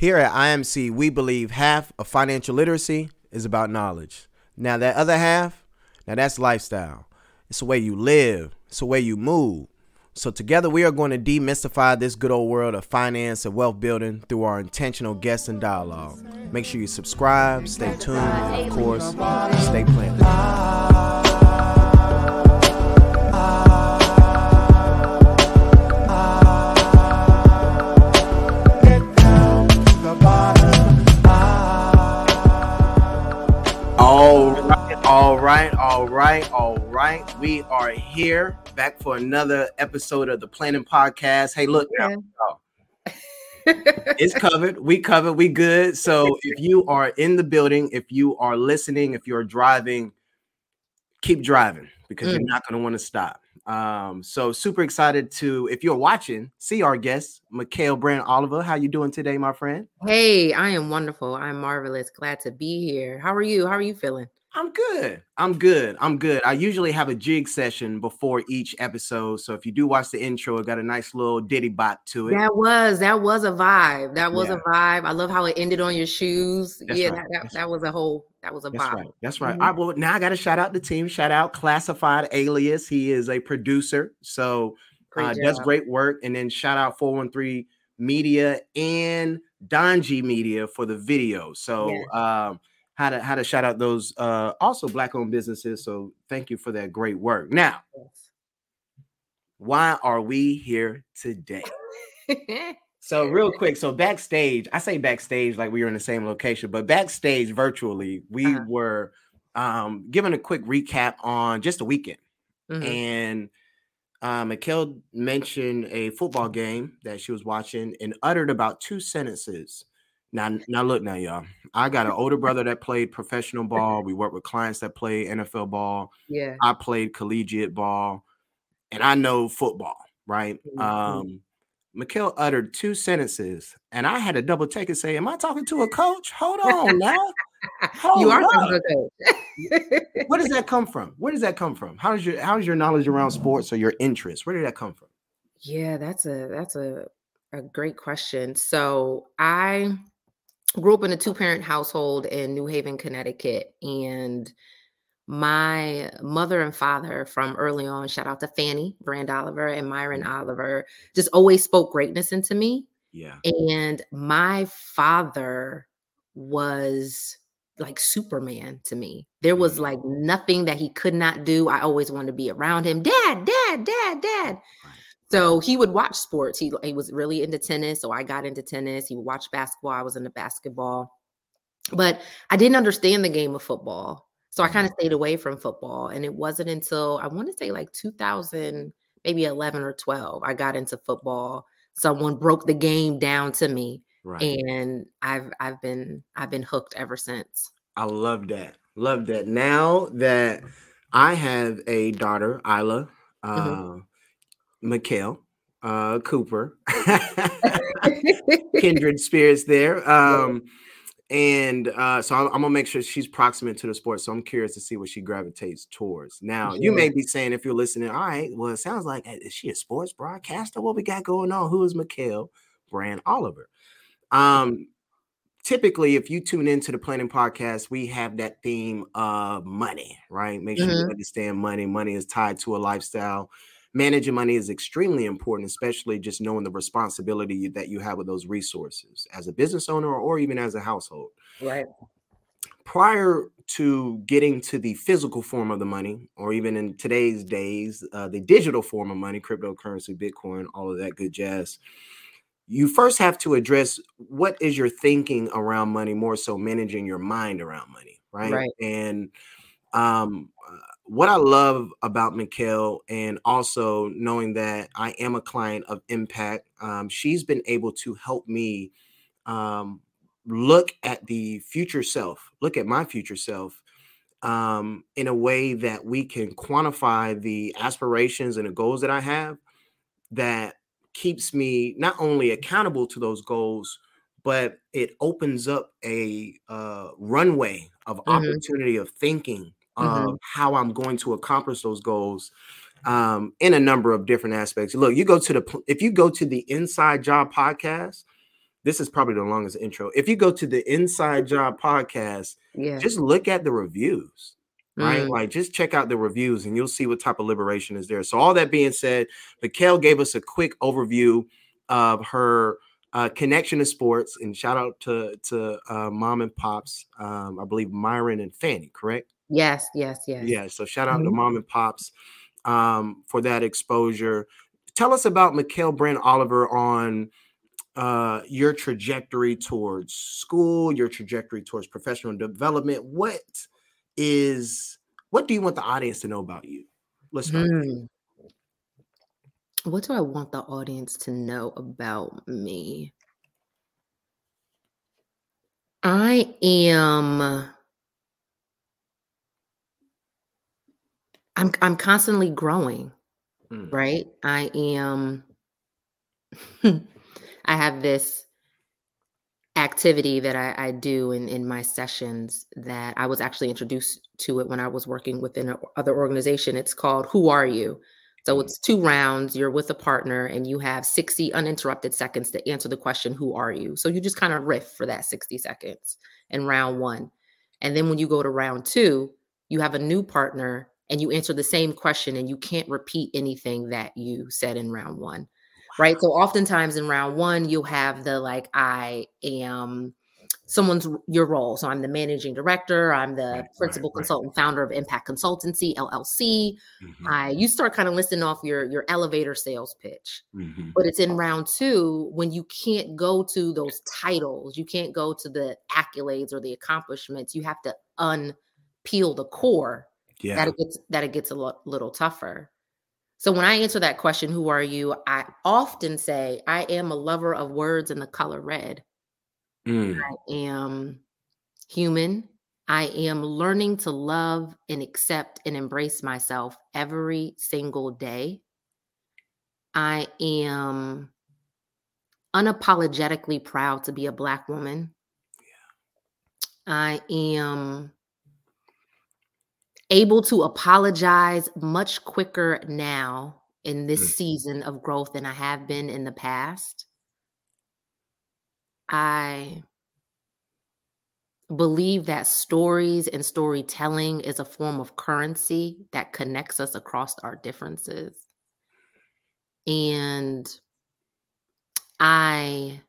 Here at IMC, we believe half of financial literacy is about knowledge. Now, that other half, now that's lifestyle. It's the way you live, it's the way you move. So, together, we are going to demystify this good old world of finance and wealth building through our intentional guests and dialogue. Make sure you subscribe, stay tuned, and of course, stay planted. Right, all right, all right. We are here back for another episode of the Planning Podcast. Hey, look now. it's covered. We covered. We good. So if you are in the building, if you are listening, if you're driving, keep driving because Mm. you're not going to want to stop. Um, so super excited to if you're watching, see our guest, Mikel Brand Oliver. How you doing today, my friend? Hey, I am wonderful. I'm marvelous. Glad to be here. How are you? How are you feeling? I'm good. I'm good. I'm good. I usually have a jig session before each episode. So if you do watch the intro, it got a nice little ditty bop to it. That was that was a vibe. That was Yeah. a vibe. I love how it ended on your shoes. That's yeah, right. that, that, that was a whole that was a That's vibe. right. That's right. Mhm. All right. Well, now I got to shout out the team. Shout out Classified Alias. He is a producer. So Great uh, does great work. And then shout out 413 Media and Donji Media for the video. So um how to how to shout out those uh also black owned businesses. So thank you for that great work. Now, why are we here today? So real quick, so backstage, I say backstage like we were in the same location, but backstage virtually, we Uh-huh. were um given a quick recap on just a weekend. Mhm. And uh Mikel mentioned a football game that she was watching and uttered about two sentences. Now, now look now, y'all. I got an older brother that played professional ball. We work with clients that play NFL ball. Yeah. I played collegiate ball, and I know football, right? Mhm. Um, Mikel uttered two sentences, and I had to double take and say, "Am I talking to a coach? Hold on now. Hold you are talking to a coach. Where does that come from? Where does that come from? How does your how is your knowledge around sports or your interest? Where did that come from? Yeah, that's a that's a a great question. So I grew up in a two parent household in New Haven, Connecticut, and my mother and father from early on, shout out to Fanny Brand Oliver and Myron Oliver, just always spoke greatness into me. Yeah, And my father was like Superman to me. There was Mhm. like nothing that he could not do. I always wanted to be around him. Dad, dad, dad, dad. Right. So he would watch sports. He, he was really into tennis. So I got into tennis. He would watch basketball. I was into basketball. But I didn't understand the game of football. So I kind of stayed away from football. And it wasn't until I want to say like 2000, maybe 11 or 12, I got into football. Someone broke the game down to me right. and I've I've been I've been hooked ever since. I love that. Love that. Now that I have a daughter, Isla, uh, Mhm. Mikel, uh, Cooper, kindred spirits there. Um, and uh, so I'm, I'm gonna make sure she's proximate to the sport. So I'm curious to see what she gravitates towards. Now, you may be saying if you're listening, all right, well, it sounds like is she a sports broadcaster? What we got going on? Who is Mikel Brand Oliver? Um, typically, if you tune into the planning podcast, we have that theme of money, right? Make sure you Mhm. understand money. Money is tied to a lifestyle. Managing money is extremely important, especially just knowing the responsibility that you have with those resources as a business owner or even as a household. Right. Prior to getting to the physical form of the money, or even in today's days, uh, the digital form of money, cryptocurrency, Bitcoin, all of that good jazz, you first have to address what is your thinking around money, more so managing your mind around money, right? Right. And um, what I love about Mikel, and also knowing that I am a client of Mpact, um, she's been able to help me um, look at the future self, look at my future self um, in a way that we can quantify the aspirations and the goals that I have that keeps me not only accountable to those goals, but it opens up a uh, runway of Mhm. opportunity of thinking Mhm. of how I'm going to accomplish those goals um, in a number of different aspects. Look, you go to the if you go to the Inside Job podcast, this is probably the longest intro. If you go to the Inside Job podcast, Yeah. just look at the reviews, right? Mm. Like just check out the reviews and you'll see what type of liberation is there. So, all that being said, Mikel gave us a quick overview of her uh, connection to sports and shout out to to uh, mom and pops. Um, I believe Myron and Fanny, correct? Yes, yes, yes. Yeah. So shout out to Mhm. mom and pops um, for that exposure. Tell us about Mikel Brand Oliver on uh, your trajectory towards school, your trajectory towards professional development. What is what do you want the audience to know about you? Let's start. Hmm. What do I want the audience to know about me? I am I'm I'm constantly growing, Mm, right? I am I have this activity that I, I do in, in my sessions that I was actually introduced to it when I was working within another organization. It's called Who Are You? So Mm. it's two rounds. You're with a partner and you have 60 uninterrupted seconds to answer the question, Who are you? So you just kind of riff for that 60 seconds in round one. And then when you go to round two, you have a new partner and you answer the same question and you can't repeat anything that you said in round one right? So oftentimes in round one, you'll have the like, I am someone's your role. So I'm the managing director, I'm the Right, right, principal right. consultant, founder of Mpact Consultancy LLC. mhm, I you start kind of listing off your your elevator sales pitch. mhm. But it's in round two when you can't go to those titles, you can't go to the accolades or the accomplishments. You have to unpeel the core Yeah. that it gets that it gets a lo- little tougher. So when I answer that question, who are you? I often say I am a lover of words and the color red. Mm, I am human. I am learning to love and accept and embrace myself every single day. I am unapologetically proud to be a black woman. I am able to apologize much quicker now in this Mm. season of growth than I have been in the past. I believe that stories and storytelling is a form of currency that connects us across our differences. And I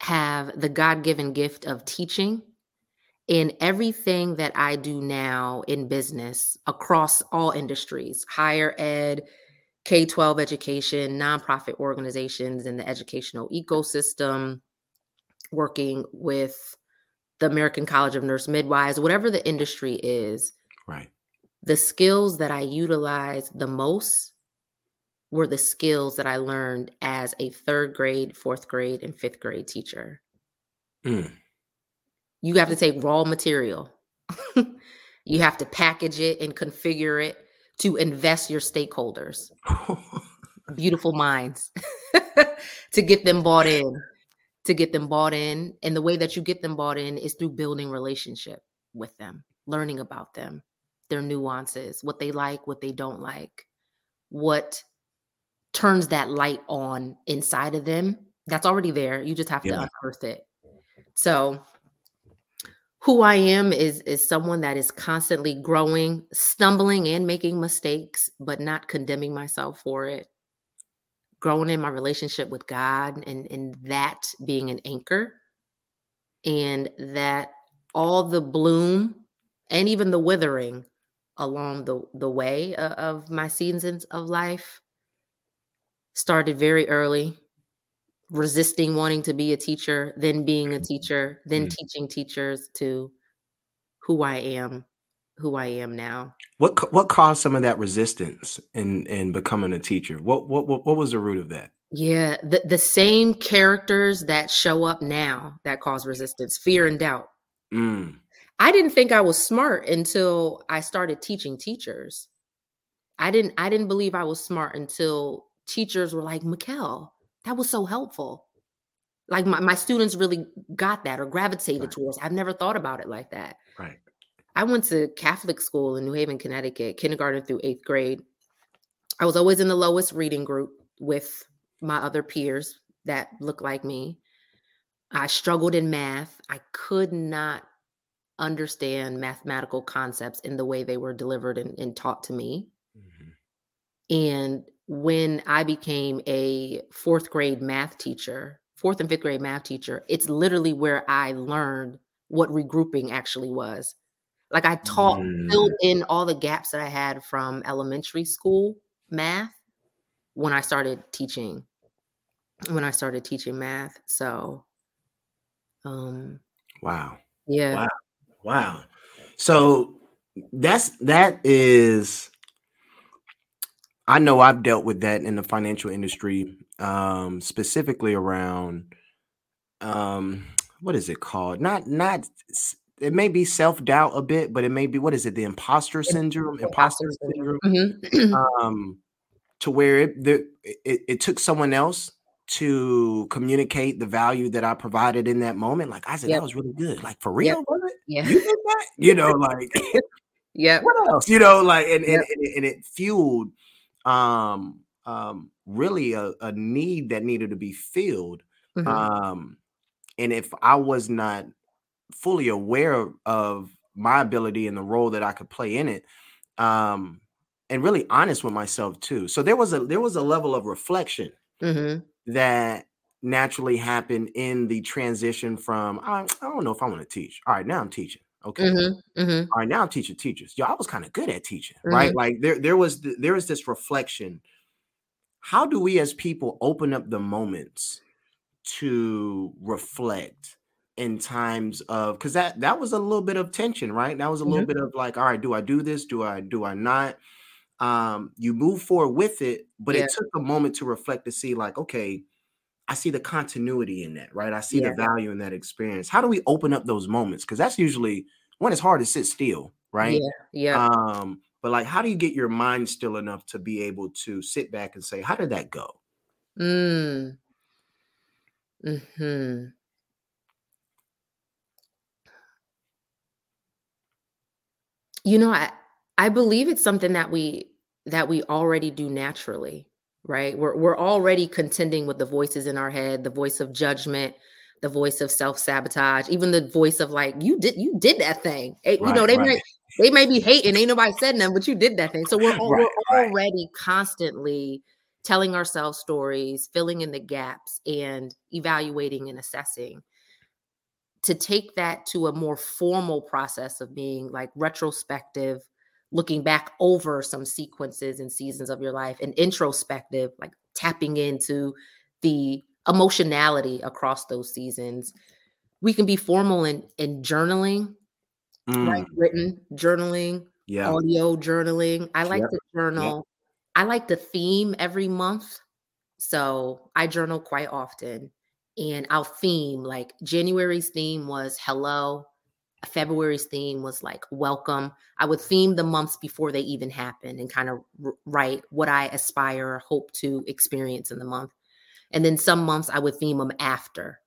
have the God given gift of teaching. And everything that I do now in business across all industries, higher ed, K 12 education, nonprofit organizations in the educational ecosystem, working with the American College of Nurse Midwives, whatever the industry is, right. the skills that I utilize the most were the skills that I learned as a third grade, fourth grade, and fifth grade teacher. Mm, You have to take raw material, you have to package it and configure it to invest your stakeholders, beautiful minds, to get them bought in. To get them bought in. And the way that you get them bought in is through building relationship with them, learning about them, their nuances, what they like, what they don't like, what turns that light on inside of them. That's already there. You just have Yeah. to unearth it. So who I am is is someone that is constantly growing, stumbling and making mistakes, but not condemning myself for it. Growing in my relationship with God and and that being an anchor and that all the bloom and even the withering along the the way o- of my seasons of life started very early resisting wanting to be a teacher then being a teacher then Mm. teaching teachers to who i am who i am now What what caused some of that resistance in in becoming a teacher? What what what, what was the root of that? yeah the, the same characters that show up now that cause resistance fear and doubt Mm, I didn't think I was smart until I started teaching teachers. I didn't I didn't believe I was smart until teachers were like, Mikel, that was so helpful. Like my, my students really got that or gravitated Right. towards. I've never thought about it like that. right. I went to Catholic school in New Haven, Connecticut, kindergarten through eighth grade. I was always in the lowest reading group with my other peers that look like me. I struggled in math. I could not understand mathematical concepts in the way they were delivered and, and taught to me. Mm-hmm. And when I became a fourth grade math teacher, fourth and fifth grade math teacher, it's literally where I learned what regrouping actually was. Like I taught, mm. filled in all the gaps that I had from elementary school math when I started teaching, when I started teaching math. So, um, wow. Yeah. Wow. Wow. So that's, that is, I know I've dealt with that in the financial industry, um, specifically around, um, what is it called? Not, not it may be self doubt a bit, but it may be what is it? The imposter syndrome, imposter syndrome, mm-hmm. um, to where it, the, it it took someone else to communicate the value that I provided in that moment. Like I said, yep. that was really good. Like for real, yep. Yeah, you did that. You know, like yeah. What else? You know, like and yep. and, and, and it fueled um um really a, a need that needed to be filled. Mm-hmm. Um, and if I was not fully aware of my ability and the role that I could play in it. Um, and really honest with myself too. So there was a there was a level of reflection mm-hmm. that naturally happened in the transition from I, I, don't know if I want to teach. All right, now I'm teaching. Okay. Mm-hmm. Mm-hmm. All right, now I'm teaching teachers. Yo, I was kind of good at teaching, right? Mm-hmm. Like there there was there was this reflection. How do we as people open up the moments to reflect in times of because that that was a little bit of tension, right? That was a little mm-hmm. bit of like, all right, do I do this? Do I do I not? Um, you move forward with it, but yeah. it took a moment to reflect to see, like, okay, I see the continuity in that, right? I see yeah. the value in that experience. How do we open up those moments? Because that's usually when it's hard to sit still, right? Yeah. Yeah. Um, but like, how do you get your mind still enough to be able to sit back and say, how did that go? Mm. Hmm. You know, I I believe it's something that we that we already do naturally, right? We're we're already contending with the voices in our head, the voice of judgment, the voice of self-sabotage, even the voice of like, you did you did that thing. Eh, you know, they right. may they may be hating, ain't nobody said nothing, but you did that thing. So we're, right, we're already constantly telling ourselves stories, filling in the gaps, and evaluating and assessing to take that to a more formal process of being like retrospective looking back over some sequences and seasons of your life and introspective like tapping into the emotionality across those seasons we can be formal in in journaling mm. like written journaling yeah. audio journaling i like yep. to journal yep. i like to theme every month so i journal quite often and I'll theme like january's theme was hello february's theme was like welcome. I would theme the months before they even happen and kind of write what i aspire hope to experience in the month. And then some months i would theme them after.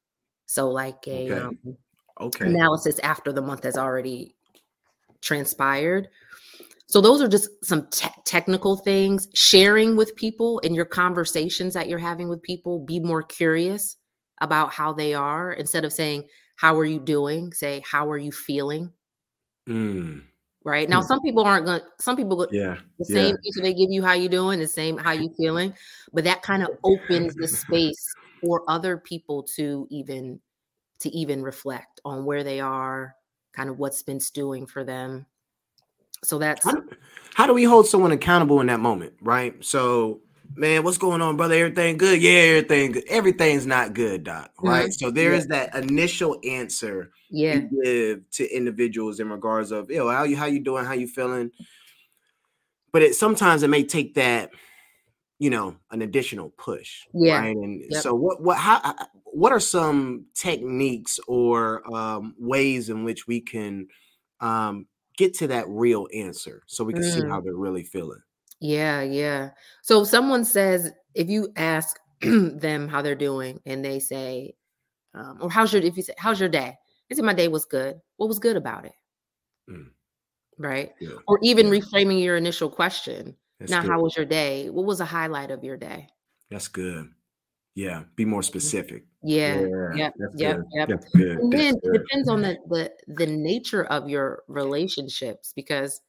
So like a okay. Um, okay. analysis after the month has already transpired. So those are just some te- technical things. Sharing with people in your conversations that you're having with people be more curious about how they are instead of saying, How are you doing? Say, How are you feeling? Mm. Right now, mm. some people aren't going. Some people, yeah, the same yeah. answer they give you, how you doing, the same how you feeling, but that kind of opens the space for other people to even to even reflect on where they are, kind of what's been stewing for them. So that's how, how do we hold someone accountable in that moment, right? So man, what's going on, brother? Everything good? Yeah, everything good. Everything's not good, doc. Right. Mm-hmm. So there is yeah. that initial answer yeah. you give to individuals in regards of, yo, how you how you doing? How you feeling? But it sometimes it may take that, you know, an additional push. Yeah. Right. And yep. so what what how what are some techniques or um, ways in which we can um, get to that real answer so we can mm. see how they're really feeling? Yeah, yeah. So someone says if you ask them how they're doing and they say, um, or how's your if you say how's your day? They say my day was good. What was good about it? Mm. Right. Yeah. Or even yeah. reframing your initial question. That's now, good. how was your day? What was a highlight of your day? That's good. Yeah, be more Mm. specific. Yeah. Yeah, Yep. that's Yep. good. Yep. That's good. And then it depends on the the the nature of your relationships because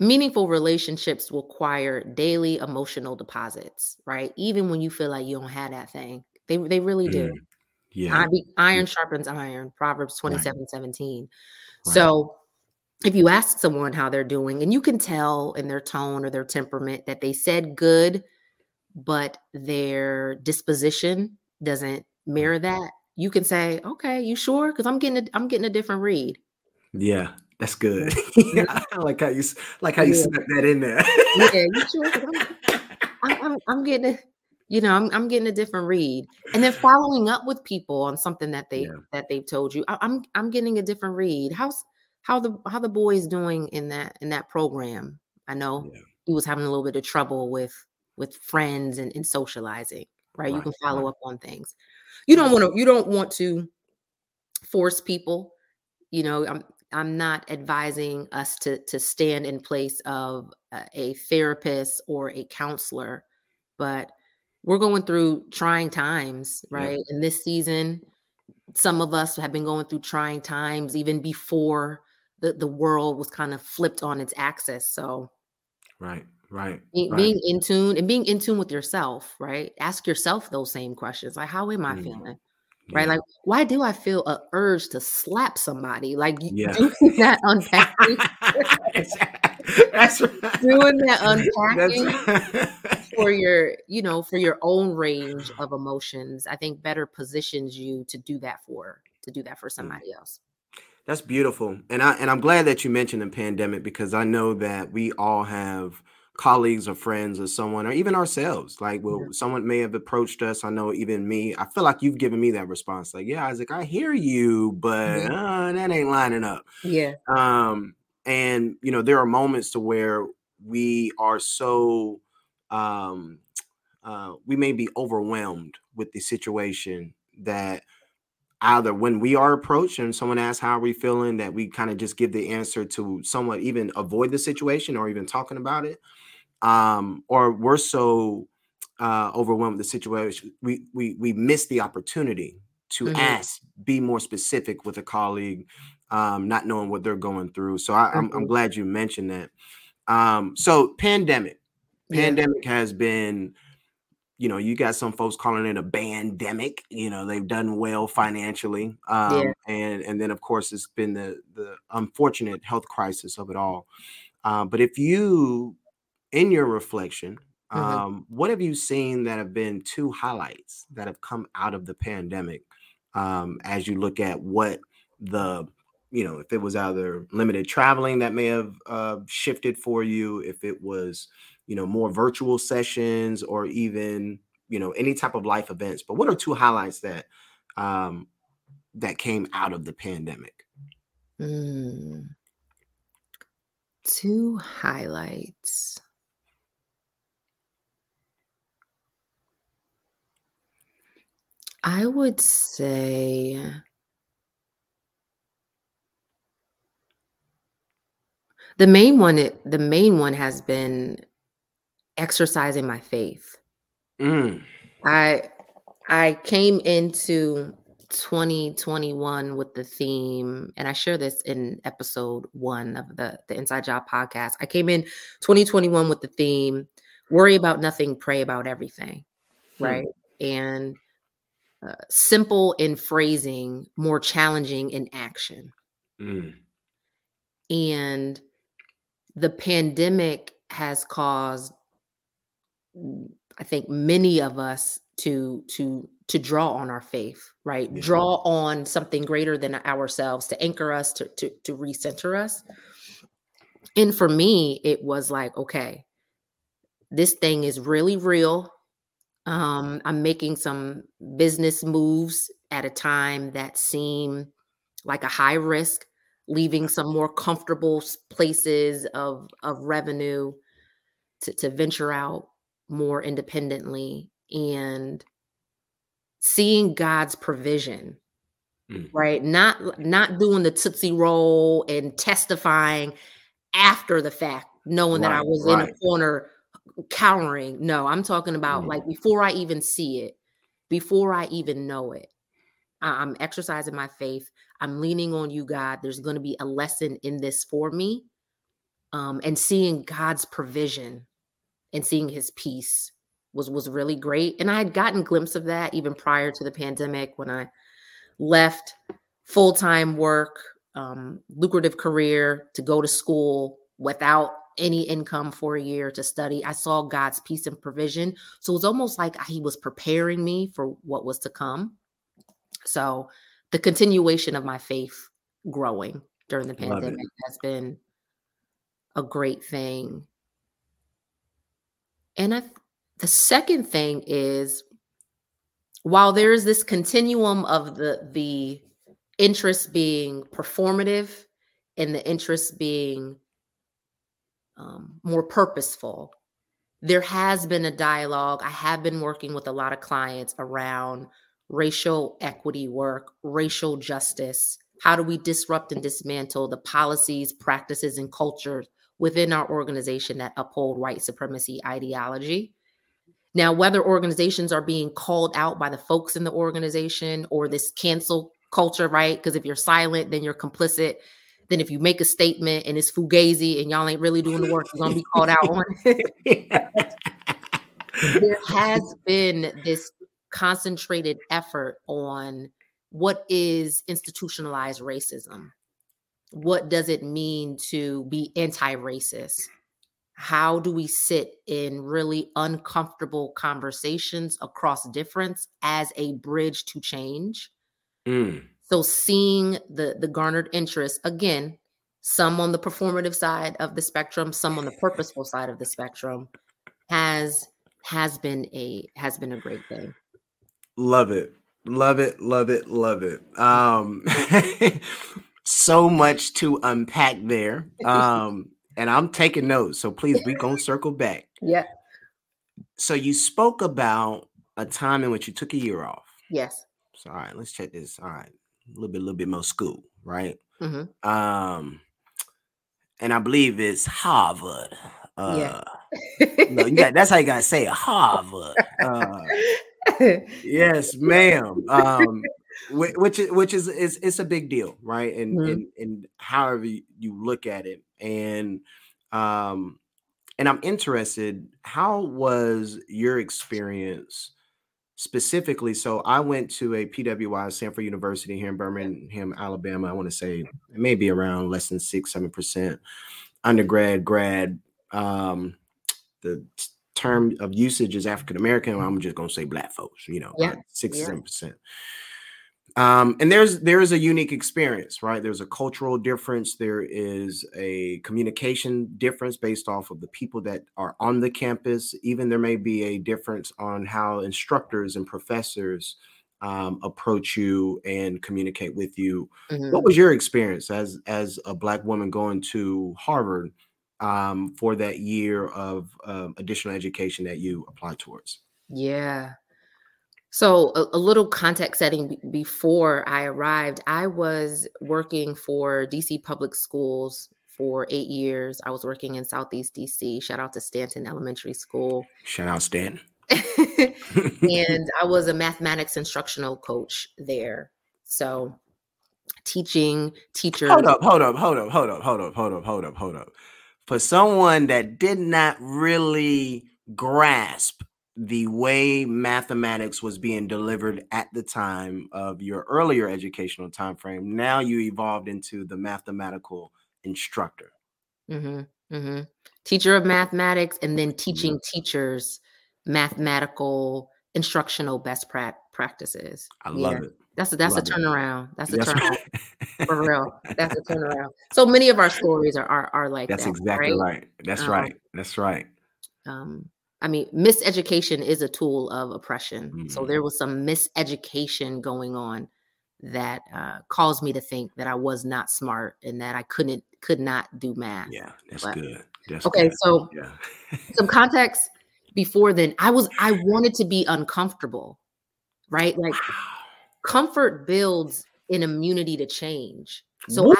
meaningful relationships require daily emotional deposits, right? Even when you feel like you don't have that thing. They they really do. Mm, yeah. Iron sharpens iron, Proverbs right. 27, 17. Right. So if you ask someone how they're doing, and you can tell in their tone or their temperament that they said good, but their disposition doesn't Mm. mirror that, you can say, "Okay, you sure? Because I'm getting a, I'm getting a different read." Yeah, that's good. Yeah. I like how you like how you Yeah. snuck that in there. Yeah, you sure? 'Cause I'm, I'm, I'm, getting a, you know, I'm, I'm getting a different read, and then following up with people on something that they Yeah. that they've told you. I, I'm I'm getting a different read. How's how the how the boys doing in that in that program? I know Yeah. he was having a little bit of trouble with with friends and, and socializing. Right, you can follow Right. up on things. You don't want to. You don't want to force people. You know, I'm I'm not advising us to to stand in place of a, therapist or a counselor, but we're going through trying times, Yeah. right? And this season, some of us have been going through trying times even before the, the world was kind of flipped on its axis. So Right. Right. be- Right. being in tune and being in tune with yourself, right? Ask yourself those same questions. Like, how am I Mm, feeling? Right? yeah. Like, why do I feel a urge to slap somebody? Like Yeah. doing that unpacking, That's right. doing that unpacking right. for your, you know, for your own range of emotions, I think better positions you to do that for to do that for Mm. somebody else. That's beautiful. And I and I'm glad that you mentioned the pandemic because I know that we all have colleagues or friends or someone or even ourselves. Like Yeah. well, someone may have approached us. I know even me. I feel like you've given me that response. Like, yeah, Isaac, I hear you, but Mhm. uh, that ain't lining up. Yeah. um and you know there are moments to where we are so um uh we may be overwhelmed with the situation that either when we are approached and someone asks how are we feeling that we kind of just give the answer to somewhat even avoid the situation or even talking about it um or we're so uh overwhelmed with the situation we we we miss the opportunity to Mhm. ask be more specific with a colleague um not knowing what they're going through so I, I'm, I'm Mhm. glad you mentioned that um so pandemic Yeah. pandemic has been you know you got some folks calling it a bandemic you know they've done well financially um and and then of course it's been the the unfortunate health crisis of it all uh, but if you in your reflection Mhm. um what have you seen that have been two highlights that have come out of the pandemic um as you look at what the you know if it was either limited traveling that may have uh, shifted for you if it was you know more virtual sessions or even you know any type of life events but what are two highlights that um that came out of the pandemic Mm. Two highlights. I would say the main one it, the main one has been exercising my faith. Mm, I I came into 2021 with the theme, and I share this in episode one of the the Inside Job podcast. I came in 2021 with the theme worry about nothing, pray about everything. hmm, Right. And uh, simple in phrasing, more challenging in action. mm, And the pandemic has caused I think many of us to to to draw on our faith, right? yeah Draw on something greater than ourselves to anchor us to to to recenter us. And for me, it was like, okay, this thing is really real. Um, I'm making some business moves at a time that seem like a high risk, leaving some more comfortable places of of revenue to, to venture out more independently and seeing God's provision, mm, right? Not not doing the tootsie roll and testifying after the fact, knowing that I right was in a corner cowering. No, I'm talking about mm. like before I even see it, before I even know it. I'm exercising my faith. I'm leaning on you, God. There's going to be a lesson in this for me. Um, and seeing God's provision and seeing his peace was was really great. And I had gotten glimpse of that even prior to the pandemic when I left full-time work, um, lucrative career to go to school without any income for a year to study. I saw God's peace and provision. So it was almost like he was preparing me for what was to come. So the continuation of my faith growing during the pandemic has been a great thing. And I, the second thing is while there is this continuum of the the interest being performative and the interest being um, more purposeful there has been a dialogue i have been working with a lot of clients around racial equity work racial justice how do we disrupt and dismantle the policies practices and cultures within our organization that uphold white supremacy ideology now, whether organizations are being called out by the folks in the organization or this cancel culture, right? Because if you're silent, then you're complicit. Then if you make a statement and it's fugazi and y'all ain't really doing the work, you're gonna be called out on it. there has been this concentrated effort on what is institutionalized racism? What does it mean to be anti-racist? how do we sit in really uncomfortable conversations across difference as a bridge to change mm. So seeing the the garnered interest again some on the performative side of the spectrum some on the purposeful side of the spectrum has has been a has been a great thing love it love it love it love it um so much to unpack there um and I'm taking notes. So please, we gonna circle back. Yeah. So you spoke about a time in which you took a year off. Yes. So all right, let's check this. All right, a little bit, a little bit more school, right? Mm-hmm. Um, and I believe it's Harvard. Uh, yeah. no, yeah, that's how you gotta say it, Harvard. Uh, yes, ma'am. Um, which is which is is it's a big deal, right? And mm-hmm. and and however you look at it, and um, and I'm interested. How was your experience? Specifically so i went to a pwi samford university here in birmingham alabama i want to say maybe around less than six seven percent undergrad grad um the term of usage is african american i'm just going to say black folks you know yeah. six yeah. seven percent um, and there's there is a unique experience, right? There's a cultural difference. There is a communication difference based off of the people that are on the campus. Even there may be a difference on how instructors and professors um, approach you and communicate with you. Mm-hmm. What was your experience as as a black woman going to Harvard um, for that year of um, additional education that you applied towards? Yeah, so, a, a little context setting before I arrived, I was working for DC Public Schools for eight years. I was working in Southeast DC. Shout out to Stanton Elementary School. Shout out Stanton. and I was a mathematics instructional coach there. So, teaching teachers. Hold up, hold up, hold up, hold up, hold up, hold up, hold up, hold up. For someone that did not really grasp the way mathematics was being delivered at the time of your earlier educational time frame now you evolved into the mathematical instructor mm-hmm, mm-hmm. teacher of mathematics and then teaching mm-hmm. teachers mathematical instructional best pra- practices i love it that's a, that's love a turnaround. That's a that's turnaround right. for real. That's a turnaround. So many of our stories are are, are like that's that, exactly right. right. That's um, right. That's right. Um, I mean, miseducation is a tool of oppression. Mm-hmm. So there was some miseducation going on that uh, caused me to think that I was not smart and that I couldn't could not do math. Yeah, that's but, good. That's okay, good. so yeah. some context before then, I was I wanted to be uncomfortable, right? Like comfort builds an immunity to change. So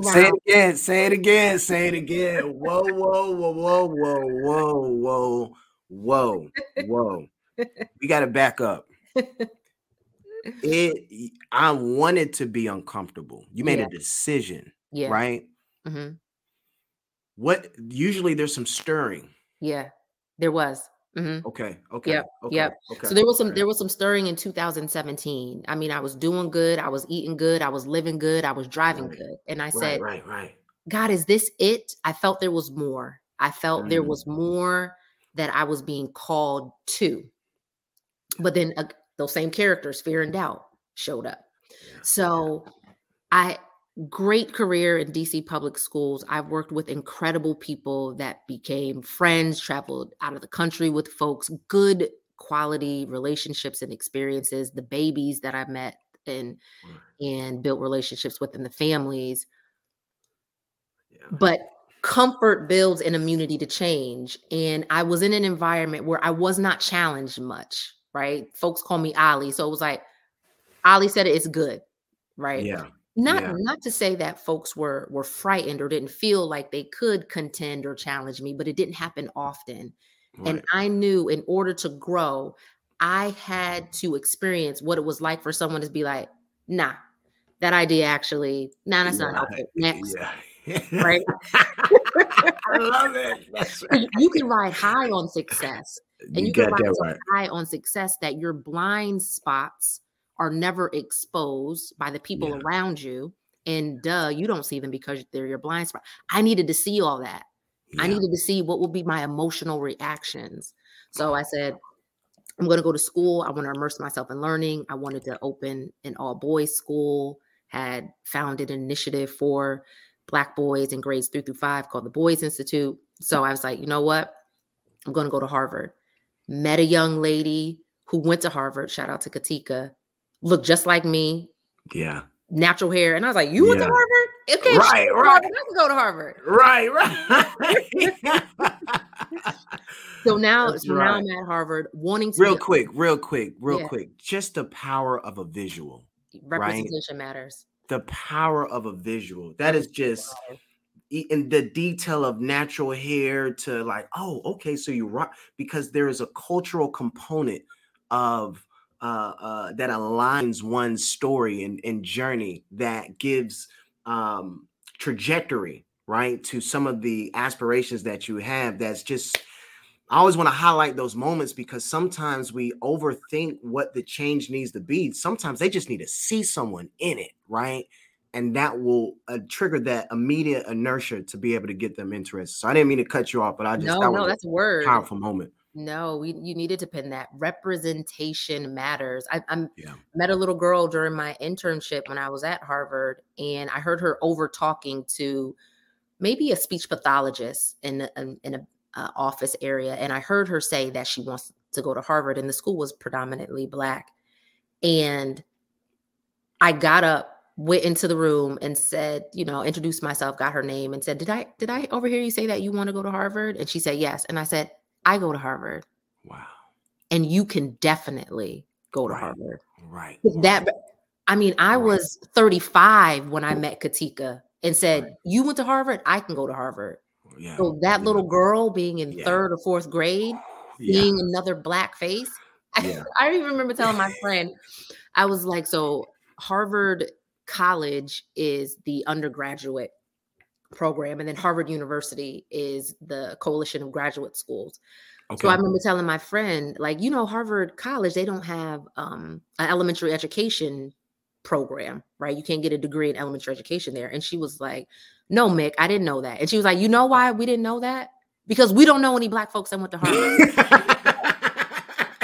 say it again, say it again, say it again. Whoa, whoa, whoa, whoa, whoa, whoa, whoa, whoa, whoa. We got to back up. It I wanted to be uncomfortable. You made yeah. a decision, yeah. right? Mm-hmm. What usually there's some stirring. Yeah, there was. Mm-hmm. Okay. Okay. Yep. Okay. Yep. Okay. So there was some okay. there was some stirring in 2017. I mean, I was doing good. I was eating good. I was living good. I was driving right. good. And I right, said, right, right. God, is this it? I felt there was more. I felt mm. there was more that I was being called to. But then uh, those same characters, fear and doubt, showed up. So I great career in DC public schools. I've worked with incredible people that became friends, traveled out of the country with folks, good quality relationships and experiences, the babies that I've met and and built relationships within the families. Yeah. But comfort builds an immunity to change. And I was in an environment where I was not challenged much, right? Folks call me Ali. So it was like, Ali said it, it's good, right? Yeah. Not Yeah. not to say that folks were were frightened or didn't feel like they could contend or challenge me, but it didn't happen often. And I knew in order to grow, I had to experience what it was like for someone to be like, nah, that idea actually, nah, that's not Right. helpful. Next, Yeah. Right? I love it. Right. you can ride high on success, and You you can ride right. high on success that your blind spots are never exposed by the people Yeah. around you. And duh, you don't see them because they're your blind spot. I needed to see all that. I needed to see what would be my emotional reactions. So I said, I'm going to go to school. I want to immerse myself in learning. I wanted to open an all boys school, had founded an initiative for Black boys in grades three through five called the Boys Institute. So I was like, you know what? I'm going to go to Harvard. Met a young lady who went to Harvard. Shout out to Katika. Looked just like me, Yeah. natural hair. And I was like, You went to Harvard? Okay, Right, right. Harvard. I can go to Harvard. Right, right. So now, That's so now right. I'm at Harvard wanting to real quick, real quick, real Yeah. quick. Just the power of a visual. representation matters. The power of a visual. That is just in the detail of natural hair to like, oh, okay, so you rock because there is a cultural component of uh, uh, that aligns one's story and, and journey that gives um, trajectory, right, to some of the aspirations that you have. That's just I always want to highlight those moments because sometimes we overthink what the change needs to be. Sometimes they just need to see someone in it, right? And that will uh, trigger that immediate inertia to be able to get them interested. So I didn't mean to cut you off, but I just No, that no, was that's a word. powerful moment. No, we you needed to pin that. Representation matters. I, I'm Yeah. met a little girl during my internship when I was at Harvard, and I heard her over talking to maybe a speech pathologist in a, in in a uh, office area, and I heard her say that she wants to go to Harvard, and the school was predominantly black. And I got up, went into the room, and said, you know, introduced myself, got her name, and said, "Did I did I overhear you say that you want to go to Harvard?" And she said, "Yes." And I said, "I go to Harvard." Wow. and you can definitely go to Right. Harvard. Right. That I mean, I Right. was 35 when I met Katika and said, Right. "You went to Harvard, I can go to Harvard." Yeah. So that yeah, little girl being in Yeah. third or fourth grade, seeing another black face. Yeah. I even remember telling my friend, I was like, "So Harvard College is the undergraduate program, and then Harvard University is the coalition of graduate schools." Okay. So I remember telling my friend, like, you know, Harvard College, they don't have um, an elementary education program, right? You can't get a degree in elementary education there. And she was like, no, Mick, I didn't know that. And she was like, you know why we didn't know that? Because we don't know any black folks that went to Harvard.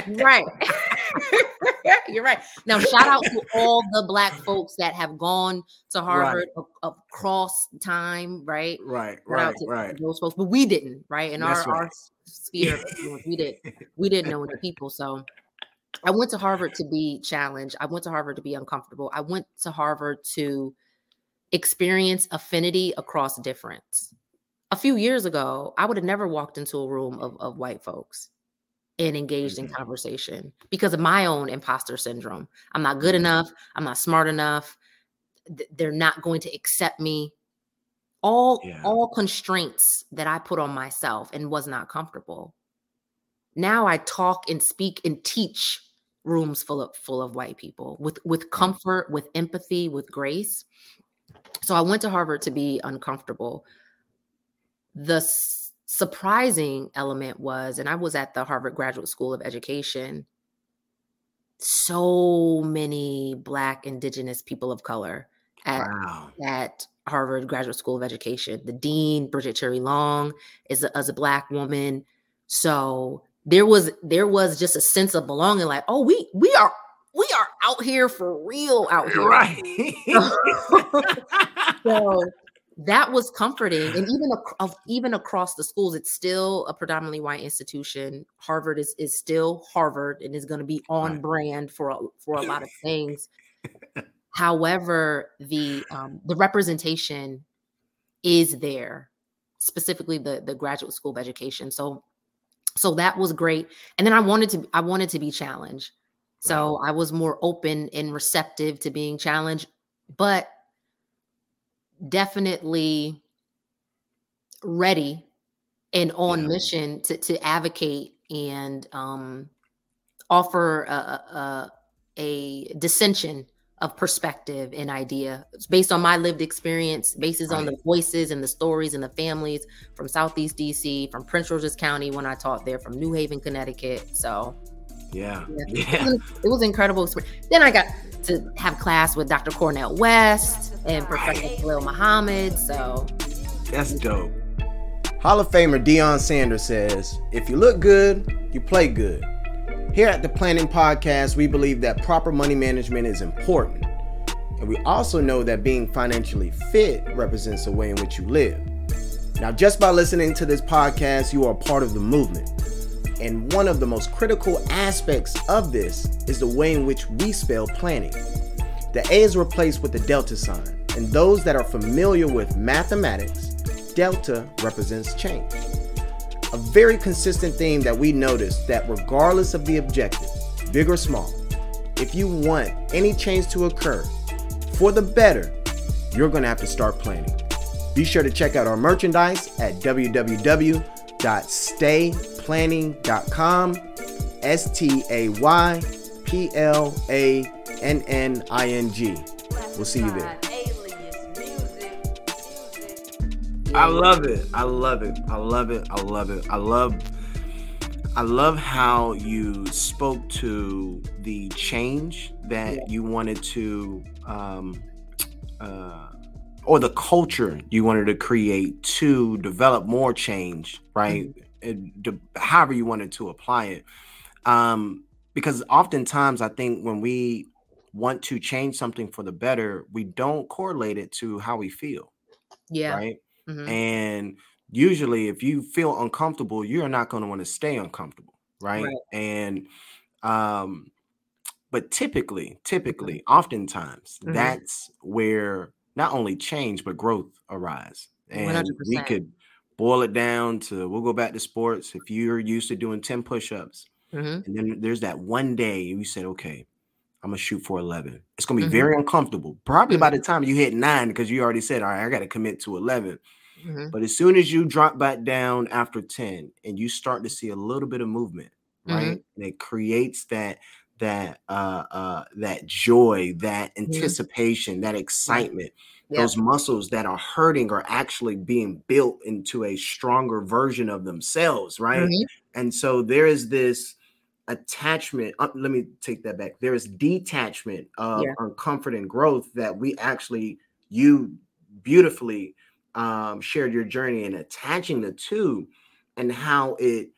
right. You're right. Now, shout out to all the black folks that have gone to Harvard a- across time, right? right. Right. Right. those folks, but we didn't, right? In That's our, our sphere we did we didn't know any people. So I went to Harvard to be challenged. I went to Harvard to be uncomfortable. I went to Harvard to experience affinity across difference. A few years ago, I would have never walked into a room of, of white folks and engaged in Mhm. conversation because of my own imposter syndrome. I'm not good Mhm. enough. I'm not smart enough. th- they're not going to accept me all Yeah. all constraints that i put on myself and was not comfortable now i talk and speak and teach rooms full of full of white people with with comfort with empathy with grace so i went to harvard to be uncomfortable the s- surprising element was and i was at the harvard graduate school of education so many black indigenous people of color at Wow. at Harvard Graduate School of Education. The dean, Bridget Terry Long, is a, is a black woman. So there was there was just a sense of belonging, like, oh, we we are we are out here for real out here. Right. So that was comforting, and even ac- even across the schools, it's still a predominantly white institution. Harvard is is still Harvard and is going to be on Right. brand for a, for a lot of things. However, the um, the representation is there, specifically the the graduate school of education. So so that was great, and then I wanted to I wanted to be challenged. So I was more open and receptive to being challenged, but definitely ready and on Yeah. mission to, to advocate and um, offer a, a, a dissension of perspective and idea It's based on my lived experience, basis on the voices and the stories and the families from Southeast DC, from Prince George's County when I taught there, from New Haven, Connecticut. So yeah. Yeah. Yeah. it was incredible experience. Then I got to have class with Dr. Cornel West and Professor Right. Khalil Muhammad. So That's dope. Hall of Famer Deion Sanders says, If you look good, you play good. Here at the Planning Podcast, we believe that proper money management is important. And we also know that being financially fit represents the way in which you live. Now, just by listening to this podcast, you are part of the movement. And one of the most critical aspects of this is the way in which we spell planning. The A is replaced with the delta sign. And those that are familiar with mathematics, delta represents change. A very consistent theme that we noticed that regardless of the objective, big or small, if you want any change to occur for the better, you're going to have to start planning. Be sure to check out our merchandise at www.stayplanning.com. S T A Y P L A N N I N G. We'll see you there. I love it. I love it. I love it. I love it. I love I love how you spoke to the change that you wanted to um uh or the culture you wanted to create to develop more change, right? And de- however you wanted to apply it. Um because oftentimes I think when we want to change something for the better, we don't correlate it to how we feel, yeah. right? Mhm. And usually, if you feel uncomfortable, you're not going to want to stay uncomfortable, right? Right. And, um, but typically, typically, oftentimes, Mhm. that's where not only change but growth arise. And we 100%. could boil it down to we'll go back to sports. If you're used to doing 10 push ups, Mhm. and then there's that one day you said, okay, I'm gonna shoot for 11. It's gonna be Mhm. very uncomfortable. Probably by Mhm. the time you hit nine, because you already said, all right, I got to commit to 11. Mhm. But as soon as you drop back down after 10 and you start to see a little bit of movement, right? And it creates that that uh uh that joy, that anticipation, that excitement. Yeah. Those muscles that are hurting are actually being built into a stronger version of themselves, right? Mhm. And so there is this attachment. uh, let me take that back. There is detachment of Yeah. comfort and growth that we actually you beautifully um, shared your journey and attaching the two and how it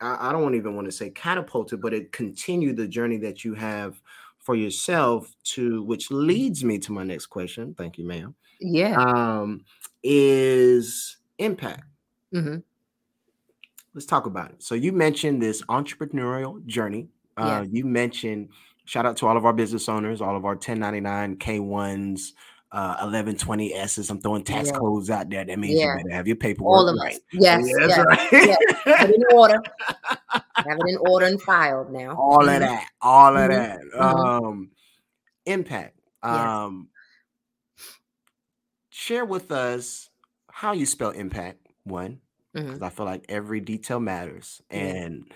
I, I don't even want to say catapulted, but it continued the journey that you have for yourself to which leads me to my next question. Thank you, ma'am. Yeah. Um, is Mpact. Mhm. Let's talk about it. So you mentioned this entrepreneurial journey. Uh, You mentioned shout out to all of our business owners, all of our 1099 K1s, uh, 1120 S's. I'm throwing tax Yeah. codes out there. That means Yeah. you better have your paperwork All of right. us. Yes. Yes. that's right. yes. Have it in order. Have it in order and filed now. all of Mhm. that, all of Mhm. that. Mhm. Um, impact. Yes. Um, share with us how you spell impact. One, because I feel like every detail matters. And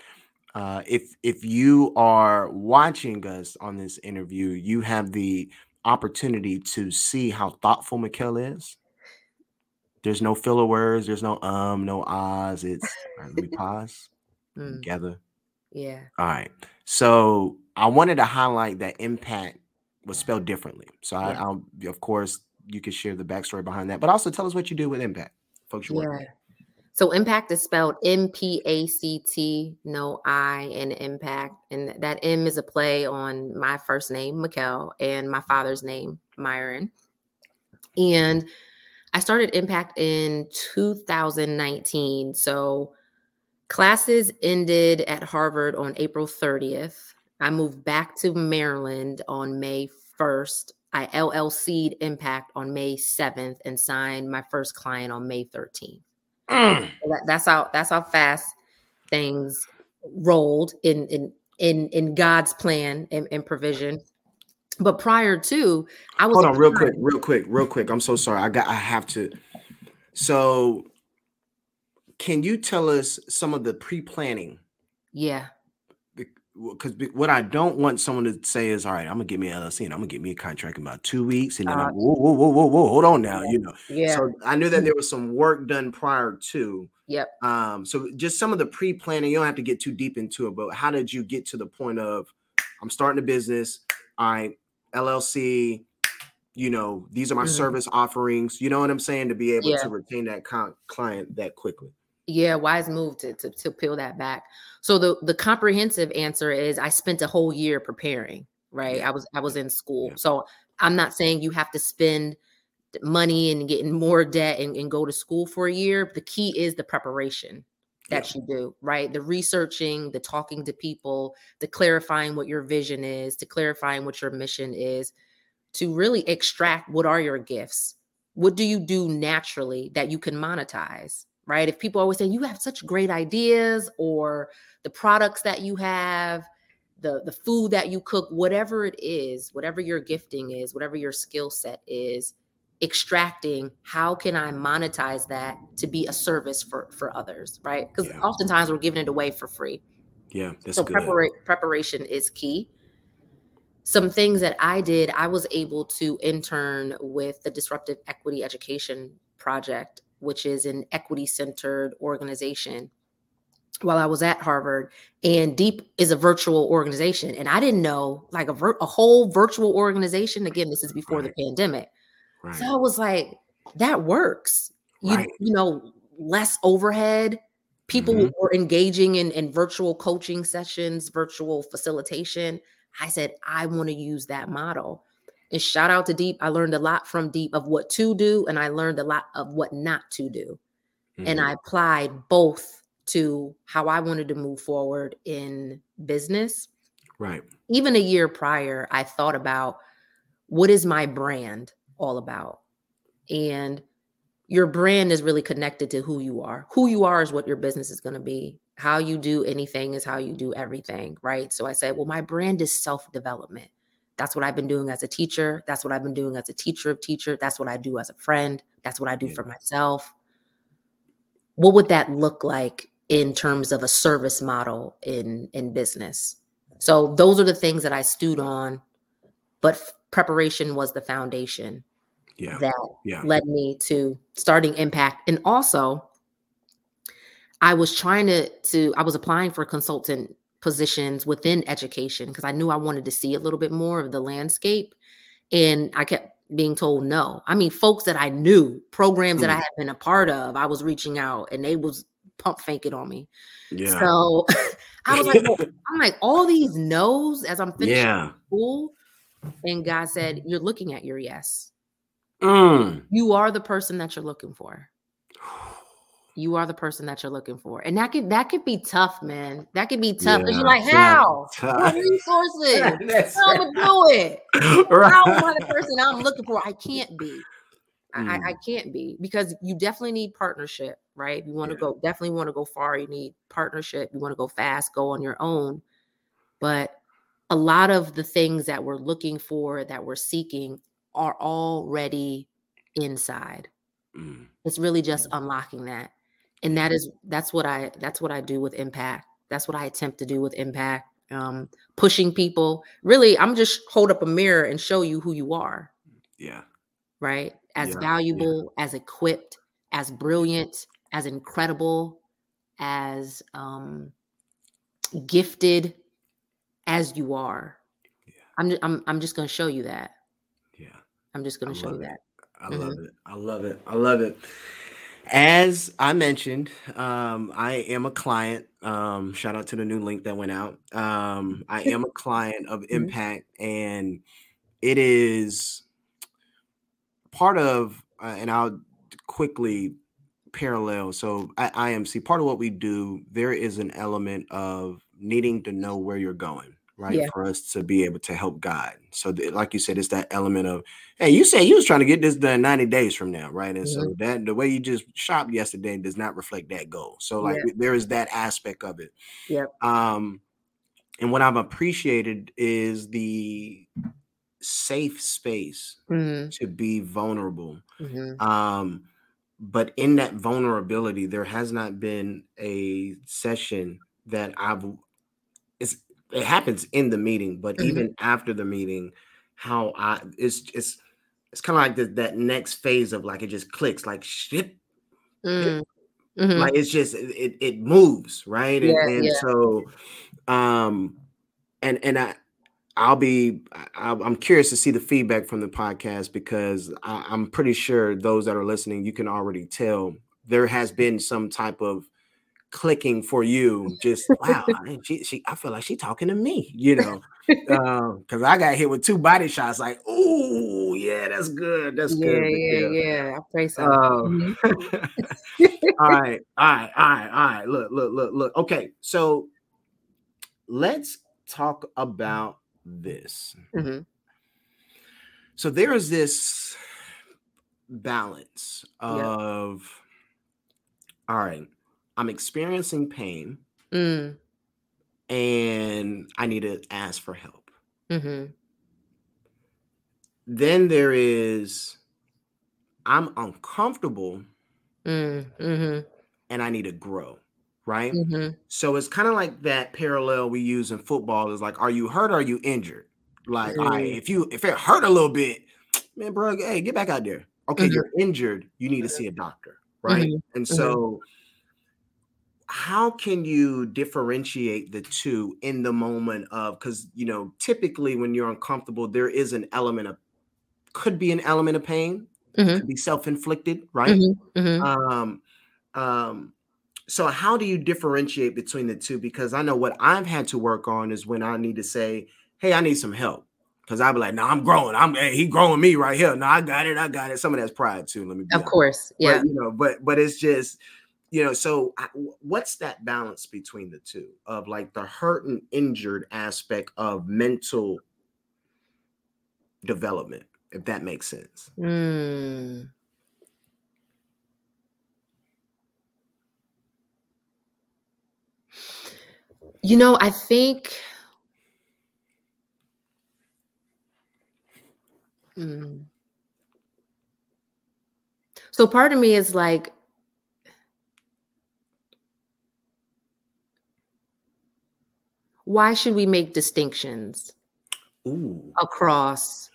uh, if if you are watching us on this interview, you have the opportunity to see how thoughtful Mikel is. There's no filler words. There's no um, no ahs. It's all right, let me pause Mm, together. yeah. All right. So I wanted to highlight that Mpact was spelled differently. So I, Yeah. I'll, of course, you could share the backstory behind that, but also tell us what you do with Mpact, folks. You work. Yeah. So Mpact is spelled M P A C T, no I in impact. And that M is a play on my first name, Mikel, and my father's name, Myron. And I started Mpact in 2019. So classes ended at Harvard on April 30th. I moved back to Maryland on May 1st. I LLC'd Mpact on May 7th and signed my first client on May 13th. Mm. That, that's how that's how fast things rolled in in in in God's plan and, and provision. But prior to, I was Hold on, real quick, real quick, real quick. I'm so sorry. I got. I have to. So, can you tell us some of the pre-planning? Yeah, Because what I don't want someone to say is, "All right, I'm gonna get me an LLC and I'm gonna get me a contract in about two weeks," and then Uh, I'm, whoa, whoa, whoa, whoa, whoa, hold on now, you know. yeah, So I knew that there was some work done prior to. yep. Um, so just some of the pre-planning. You don't have to get too deep into it, but how did you get to the point of, I'm starting a business. All right, LLC. You know, these are my Mhm. service offerings. You know what I'm saying to be able Yeah. to retain that con- client that quickly. Yeah, wise move to, to to peel that back. So the the comprehensive answer is I spent a whole year preparing, right? Yeah. I was I was in school. Yeah. So I'm not saying you have to spend money and get in more debt and, and go to school for a year. The key is the preparation that you do, right? The researching, the talking to people, the clarifying what your vision is, to clarifying what your mission is, to really extract what are your gifts. What do you do naturally that you can monetize? Right? If people always say you have such great ideas or the products that you have, the the food that you cook, whatever it is, whatever your gifting is, whatever your skill set is, extracting how can I monetize that to be a service for for others, right? Because Yeah. oftentimes we're giving it away for free. Yeah, that's so good. prepara- preparation is key. Some things that I did, I was able to intern with the Disruptive Equity Education Project, which is an equity centered organization while I was at Harvard. And Deep is a virtual organization. And I didn't know like a, vir- a whole virtual organization. Again, this is before Right. the pandemic. right. So I was like, that works. You, Right. you know, less overhead. People Mhm. were engaging in, in virtual coaching sessions, virtual facilitation. I said, I want to use that model. And shout out to Deep. I learned a lot from Deep of what to do, and I learned a lot of what not to do. And Mhm. I applied both to how I wanted to move forward in business right. even a year prior, I thought about what is my brand all about? And your brand is really connected to who you are. Who you are is what your business is going to be. How you do anything is how you do everything, right? So I said, well, my brand is self development. That's what I've been doing as a teacher. That's what I've been doing as a teacher of teacher. That's what I do as a friend. That's what I do Yeah. for myself. What would that look like in terms of a service model in in business? So those are the things that I stewed on, but f- preparation was the foundation Yeah. that Yeah. led me to starting Mpact and also i was trying to to i was applying for consultant positions within education because i knew i wanted to see a little bit more of the landscape and i kept being told no i mean folks that i knew programs that i Mm. had been a part of i was reaching out and they was pump faking on me Yeah. so i was like well, i'm like all these no's as i'm finishing yeah. school and god said you're looking at your yes Mm. you are the person that you're looking for. You are the person that you're looking for. And that could that could be tough, man. That could be tough. Yeah, you're like, how? What resources? How I do it? How am I the person I'm looking for? I can't be. I, I, Mm. I can't be because you definitely need partnership, right? You want to Yeah. go, definitely want to go far. You need partnership. You want to go fast, go on your own. But a lot of the things that we're looking for, that we're seeking, are already inside. Mm. It's really just mm. unlocking that. And that is that's what I that's what I do with Mpact. That's what I attempt to do with Mpact. Um, pushing people. Really, I'm just hold up a mirror and show you who you are. Yeah. Right? As yeah. valuable, yeah. as equipped, as brilliant, as incredible, as um gifted as you are. Yeah. I'm I'm I'm just going to show you that. Yeah. I'm just going to show you that. I mm-hmm. love it. I love it. I love it. As I mentioned, um, I am a client. Um, shout out to the new link that went out. Um, I am a client of mm-hmm. Mpact, and it is part of, uh, and I'll quickly parallel. So, at IMC, part of what we do, there is an element of needing to know where you're going right? Yeah. For us to be able to help guide. So, th- like you said, it's that element of, hey, you said you was trying to get this done 90 days from now, right? And mm-hmm. so that the way you just shopped yesterday does not reflect that goal. So, like, yeah. there is that aspect of it. Yep. Um, and what I've appreciated is the safe space mm-hmm. to be vulnerable. Mm-hmm. Um, but in that vulnerability, there has not been a session that I've it happens in the meeting, but mm-hmm. even after the meeting, how I it's it's it's kind of like the, that next phase of like it just clicks like shit. Mm. Mm-hmm. Like it's just it it moves right, and, yeah, and yeah. so um and and I I'll be I, am curious to see the feedback from the podcast because I, I'm pretty sure those that are listening, you can already tell there has been some type of clicking for you just wow she, she i feel like she talking to me you know because uh, i got hit with two body shots like oh yeah that's good that's yeah, good yeah yeah yeah i pray so um, mm-hmm. all right all right all right all right look look look look okay so let's talk about this mm-hmm. so there is this balance of yep. all right I'm experiencing pain mm. and I need to ask for help. Mm-hmm. Then there is I'm uncomfortable mm. hmm and I need to grow. Right. Mm-hmm. So it's kind of like that parallel we use in football is like, are you hurt or are you injured? Like, mm-hmm. right, if you if it hurt a little bit, man, bro, hey, get back out there. Okay, mm-hmm. you're injured. You need to see a doctor. Right. Mm-hmm. And mm-hmm. How can you differentiate the two in the moment of because you know typically when you're uncomfortable there is an element of could be an element of pain mm-hmm. could be self-inflicted right mm-hmm. Mm-hmm. um um so how do you differentiate between the two because i know what i've had to work on is when i need to say hey i need some help because i'll be like no i'm growing i'm hey, he growing me right here no i got it i got it some of that's pride too let me of honest. course yeah but, you know but but it's just you know so what's that balance between the two of like the hurt and injured aspect of mental development if that makes sense mm. you know i think mm. so part of me is like why should we make distinctions Ooh. across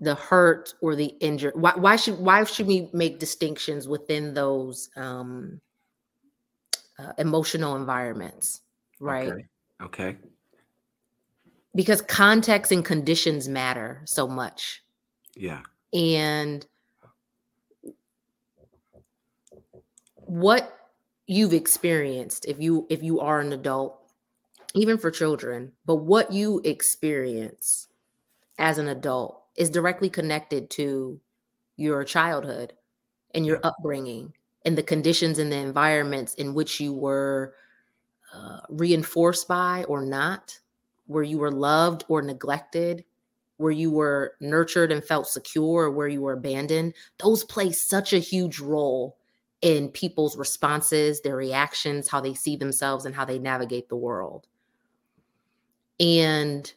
the hurt or the injured? Why, why should why should we make distinctions within those um, uh, emotional environments? Right. Okay. okay. Because context and conditions matter so much. Yeah. And what you've experienced if you if you are an adult even for children, but what you experience as an adult is directly connected to your childhood and your upbringing and the conditions and the environments in which you were uh, reinforced by or not, where you were loved or neglected, where you were nurtured and felt secure, or where you were abandoned. Those play such a huge role in people's responses, their reactions, how they see themselves, and how they navigate the world. And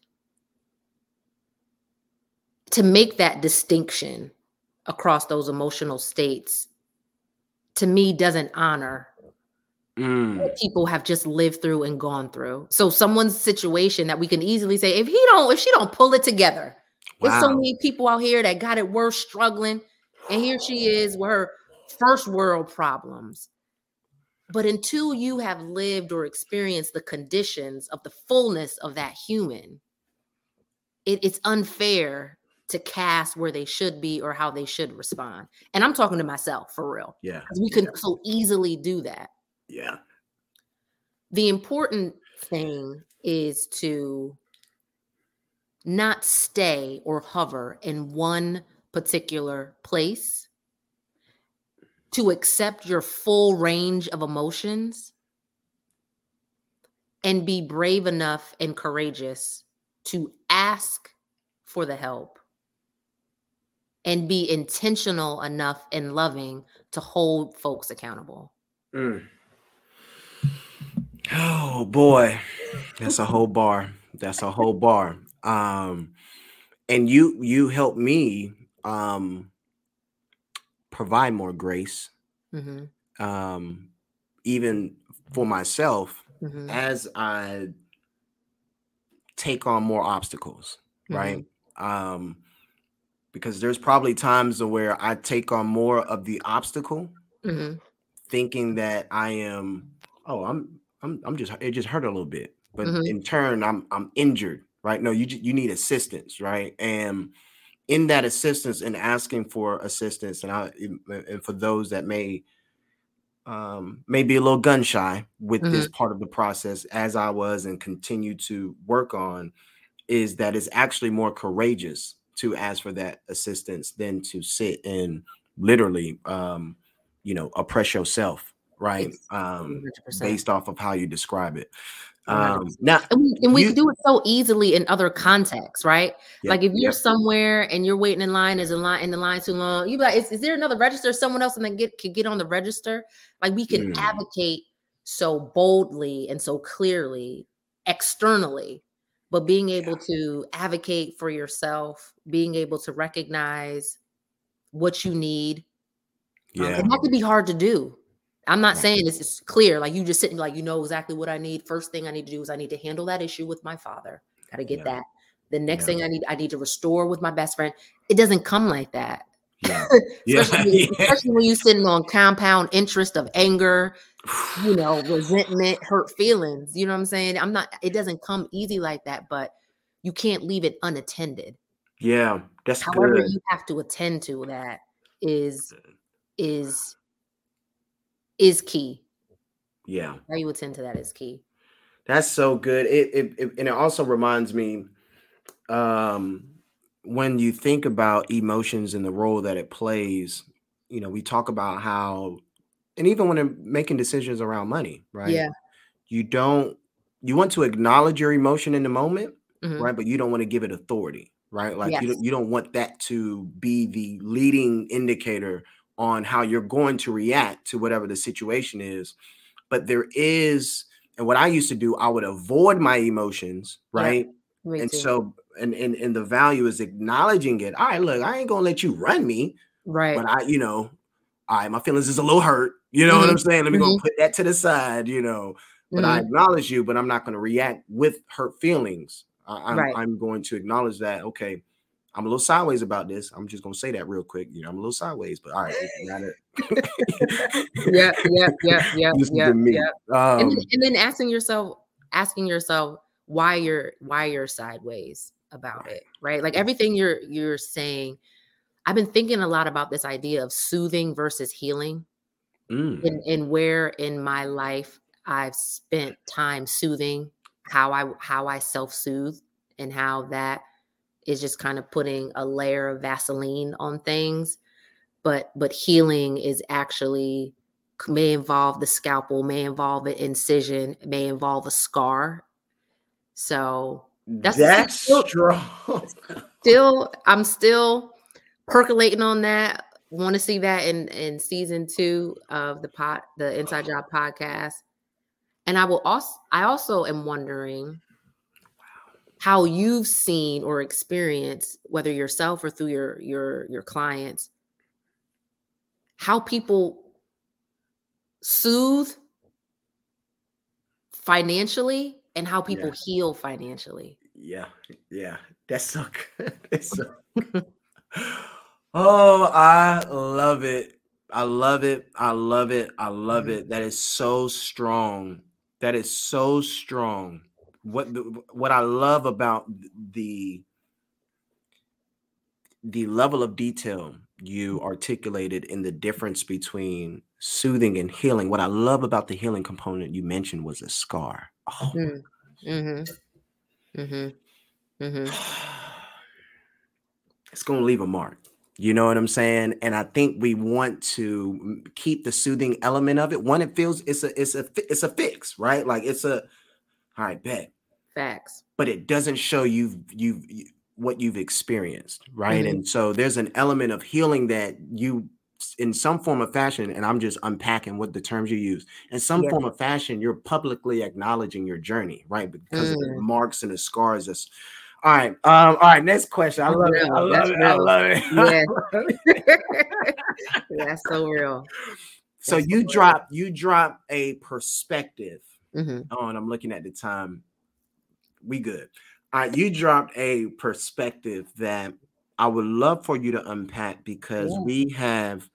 to make that distinction across those emotional states to me doesn't honor Mm. what people have just lived through and gone through. So someone's situation that we can easily say, if he don't, if she don't pull it together, there's so many people out here that got it worse struggling, and here she is with her first world problems. But until you have lived or experienced the conditions of the fullness of that human, it, it's unfair to cast where they should be or how they should respond. And I'm talking to myself for real, Yeah. we can so easily do that Yeah. the important thing is to not stay or hover in one particular place to accept your full range of emotions and be brave enough and courageous to ask for the help and be intentional enough and loving to hold folks accountable Mm. Oh boy, that's a whole bar. That's a whole bar. Um, and you you help me um provide more grace, Mhm, um, even for myself mhm, as I take on more obstacles, right? Um, because there's probably times where I take on more of the obstacle Mhm. thinking that I am, oh, I'm, I'm, I'm just, it just hurt a little bit, but Mhm. in turn, I'm, I'm injured, right? No, you, you need assistance, right? And in that assistance and asking for assistance, and I, and for those that may, um, may be a little gun shy with this part of the process, as I was and continue to work on, is that it's actually more courageous to ask for that assistance than to sit and literally, um, you know, oppress yourself, right? Um, 100%. based off of how you describe it. 100%. Um, now, and we, and we you- can do it so easily in other contexts, right? Yeah, like if you're yeah. somewhere and you're waiting in line, is in line in the line too long, you be like, is, is there another register? Someone else and then get could get on the register. Like we can Mm. advocate so boldly and so clearly externally, but being able to advocate for yourself, being able to recognize what you need, um, yeah, and that could be hard to do. I'm not saying this is clear. Like you just sitting like you know exactly what I need. First thing I need to do is I need to handle that issue with my father. Got to get Yeah. that. The next Yeah. thing I need, I need to restore with my best friend. It doesn't come like that. yeah, especially, especially when you're sitting on compound interest of anger, you know, resentment, hurt feelings. You know what I'm saying? I'm not. It doesn't come easy like that, but you can't leave it unattended. yeah, that's However, good. you have to attend to that is is is key. Yeah. How you attend to that is key. That's so good. It, it, it and it also reminds me um when you think about emotions and the role that it plays, you know, we talk about how and even when I'm making decisions around money, right? Yeah. You don't you want to acknowledge your emotion in the moment, Mhm. right? But you don't want to give it authority, right? Like you Yes. don't you don't want that to be the leading indicator on how you're going to react to whatever the situation is. But there is, and what I used to do, I would avoid my emotions, Yeah. right? Me and too. so and, and and the value is acknowledging it. All right, look, I ain't gonna let you run me, right. but I, you know, all right, my feelings is a little hurt. You know what I'm saying? Let me go Mhm. put that to the side, you know. But I Mhm. acknowledge you, but I'm not going to react with hurt feelings. I, I'm, Right. I'm going to acknowledge that. Okay, I'm a little sideways about this. I'm just going to say that real quick. You know, I'm a little sideways, but all right, you got it. yeah, yeah, yeah, yeah, Listen yeah, yeah. Um, and, then, and then asking yourself, asking yourself why you're why you're sideways about it, right? Like everything you're you're saying. I've been thinking a lot about this idea of soothing versus healing, mm, and and where in my life I've spent time soothing how I how I self soothe, and how that is just kind of putting a layer of Vaseline on things. But but healing is actually may involve the scalpel, may involve an incision, may involve a scar. So that's- that's still- strong. still I'm still percolating on that. Want to see that in in season two of the pot the Inside Job podcast. And I will also I also am wondering how you've seen or experienced whether yourself or through your your your clients how people soothe financially and how people Yeah. heal financially. Yeah, yeah, that's so good. That's so oh, I love it. I love it. I love it. I love Mhm. it. That is so strong. That is so strong. What the, what I love about the the level of detail you articulated in the difference between soothing and healing. What I love about the healing component you mentioned was a scar. Oh, Mm. Mm-hmm. Mm-hmm. Mm-hmm. it's going to leave a mark. You know what I'm saying? And I think we want to keep the soothing element of it. One, it feels it's a it's a it's a fix, right? Like it's a right, bet, Facts. but it doesn't show you've you've you, what you've experienced, right? Mhm. And so there's an element of healing that you in some form of fashion, and I'm just unpacking what the terms you use. In some Yeah. form of fashion, you're publicly acknowledging your journey, right? Because of the Mm. marks and the scars. That's all right. Um, all right, next question. I That's love it. I love That's it. I love it. Yeah. That's so real. so you so real. drop you drop a perspective Mm-hmm. on i'm looking at the time we good all right you dropped a perspective that i would love for you to unpack because Yeah. we have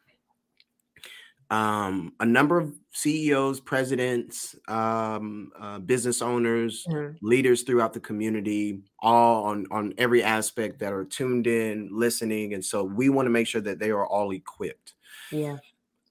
um a number of ceos presidents um uh, business owners Mm-hmm. leaders throughout the community all on on every aspect that are tuned in listening and so we want to make sure that they are all equipped Yeah.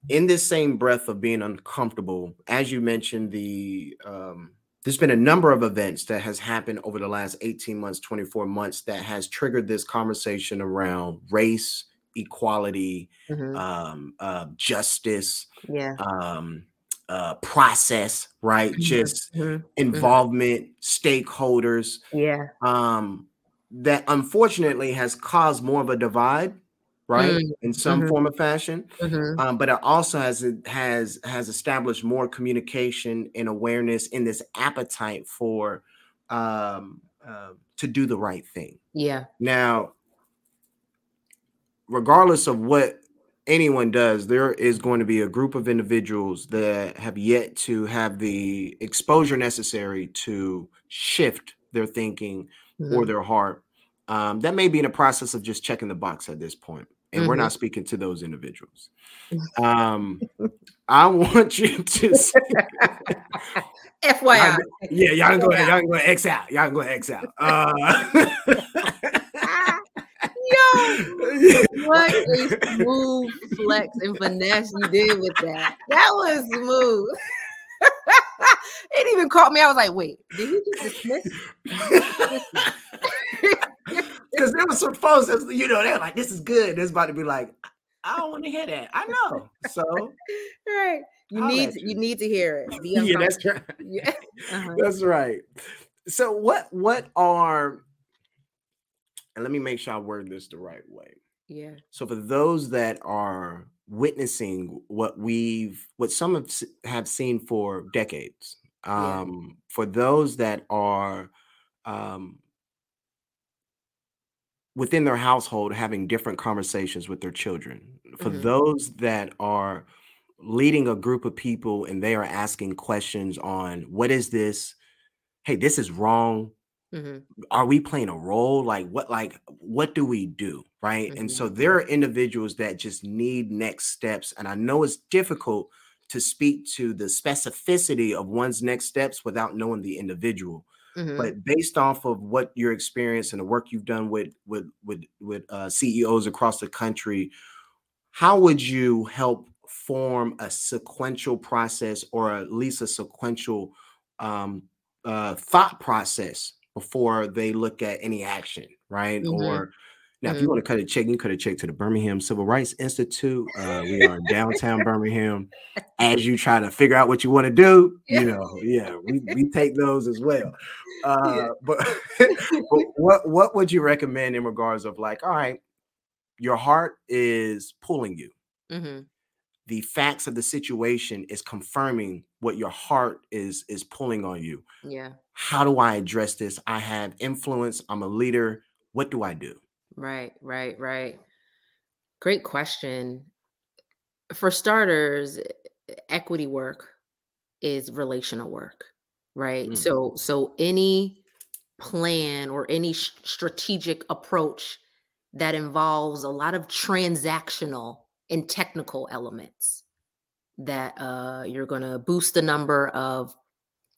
In this same breath of being uncomfortable, as you mentioned, the um, there's been a number of events that has happened over the last 18 months, 24 months that has triggered this conversation around race, equality, Mm-hmm. um, uh, justice, Yeah. um, uh, process, right? Mhm. Just Mhm. involvement, stakeholders, Yeah. um, that unfortunately has caused more of a divide, right? Mm, In some mhm. form of fashion Mm-hmm. um, but it also has has has established more communication and awareness in this appetite for um, uh, to do the right thing. Yeah. Now, regardless of what anyone does, there is going to be a group of individuals that have yet to have the exposure necessary to shift their thinking or Mhm. their heart. Um, that may be in a process of just checking the box at this point, and we're Mhm. not speaking to those individuals. Um, I want you to, say, FYI. yeah, y'all can go, ahead, y'all can go X out, y'all can go X out. Uh, Yo, what a smooth flex and finesse you did with that. That was smooth. it even caught me. I was like, wait, did he just dismiss? Because there was some folks that you know they're like, "This is good." There's about to be like, "I don't want to hear that." I know. So right. You Holla need to, you. you need to hear it. Be yeah, that's right. Yeah. Uh-huh. That's right. So what what are and let me make sure I word this the right way. Yeah. So for those that are witnessing what we've what some have, have seen for decades, Yeah. um, for those that are um, within their household having different conversations with their children, for Mhm. those that are leading a group of people and they are asking questions on what is this? Hey, this is wrong. Hmm are we playing a role? Like what like what do we do? Right? And so there are individuals that just need next steps and i know it's difficult to speak to the specificity of one's next steps without knowing the individual hmm but based off of what your experience and the work you've done with with with with uh, ceos across the country how would you help form a sequential process or at least a sequential um, uh, thought process before they look at any action, right? Mhm. Or now, if you Mhm. want to cut a check, you can cut a check to the Birmingham Civil Rights Institute. Uh, we are in downtown Birmingham. As you try to figure out what you want to do, you know, yeah, we, we take those as well. Uh, Yeah. but, but what what would you recommend in regards of like, all right, your heart is pulling you hmm the facts of the situation is confirming what your heart is is pulling on you Yeah. how do i address this i have influence i'm a leader what do i do Right. Right. Right. Great question. For starters, equity work is relational work, right? Mm. So so any plan or any sh- strategic approach that involves a lot of transactional and technical elements that uh, you're going to boost the number of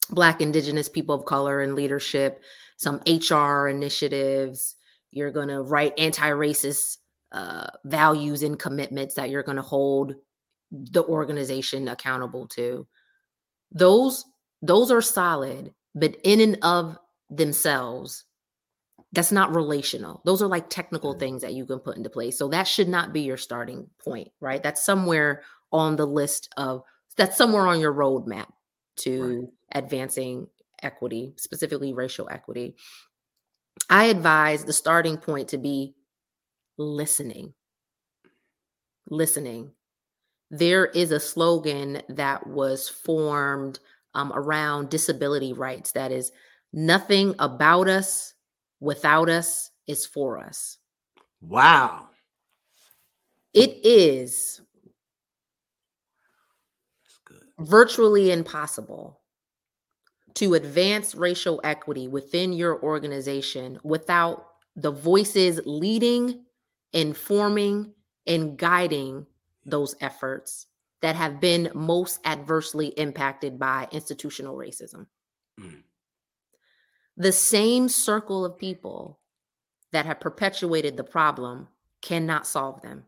black indigenous people of color in leadership some hr initiatives you're going to write anti-racist uh, values and commitments that you're going to hold the organization accountable to. Those those are solid but in and of themselves that's not relational. Those are like technical Mm. things that you can put into place. So that should not be your starting point right? That's somewhere on the list of that's somewhere on your roadmap to advancing equity specifically racial equity i advise the starting point to be listening. Listening. There is a slogan that was formed um, around disability rights. That is nothing about us without us is for us. Wow. it is That's good. virtually impossible to advance racial equity within your organization without the voices leading, informing, and guiding those efforts that have been most adversely impacted by institutional racism. Mm. The same circle of people that have perpetuated the problem cannot solve them.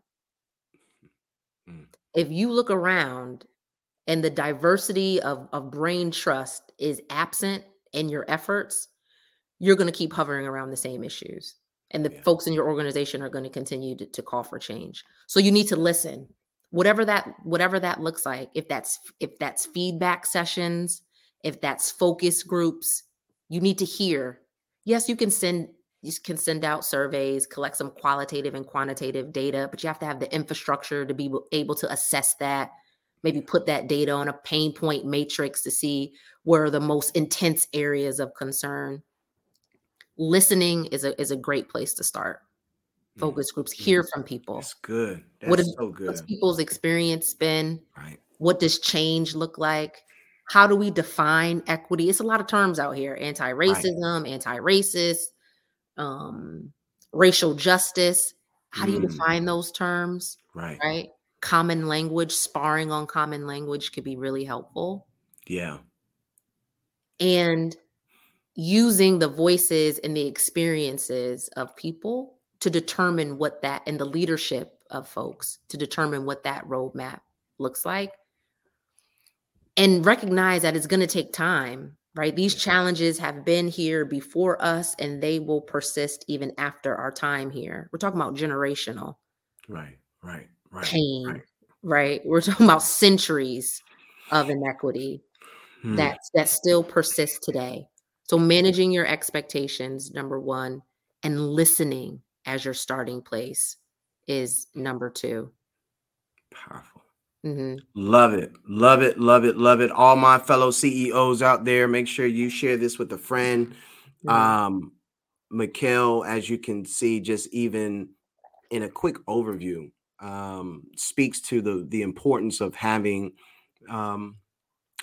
Mm. If you look around and the diversity of, of brain trust is absent in your efforts, you're going to keep hovering around the same issues. And the Yeah. folks in your organization are going to continue to, to call for change. So you need to listen. Whatever that whatever that looks like, if that's if that's feedback sessions, if that's focus groups, you need to hear. Yes, you can send you can send out surveys, collect some qualitative and quantitative data, but you have to have the infrastructure to be able- able to assess that maybe put that data on a pain point matrix to see where the most intense areas of concern listening is a is a great place to start Mm. focus groups hear from people That's good. That's What is- so good. what's people's experience been Right. what does change look like how do we define equity it's a lot of terms out here anti-racism anti-racist um racial justice how do you Mm. define those terms Right. right common language sparring on common language could be really helpful Yeah. and using the voices and the experiences of people to determine what that and the leadership of folks to determine what that roadmap looks like and recognize that it's going to take time right these challenges have been here before us and they will persist even after our time here we're talking about generational Right. Right. Right. pain right. right we're talking about centuries of inequity Hmm. that that still persists today. So managing your expectations, number one, and listening as your starting place is number 2 powerful. Mhm. Love it. Love it. Love it. Love it. All my fellow CEOs out there, make sure you share this with a friend. Mhm. Um, Mikel, as you can see, just even in a quick overview, um, speaks to the the importance of having um,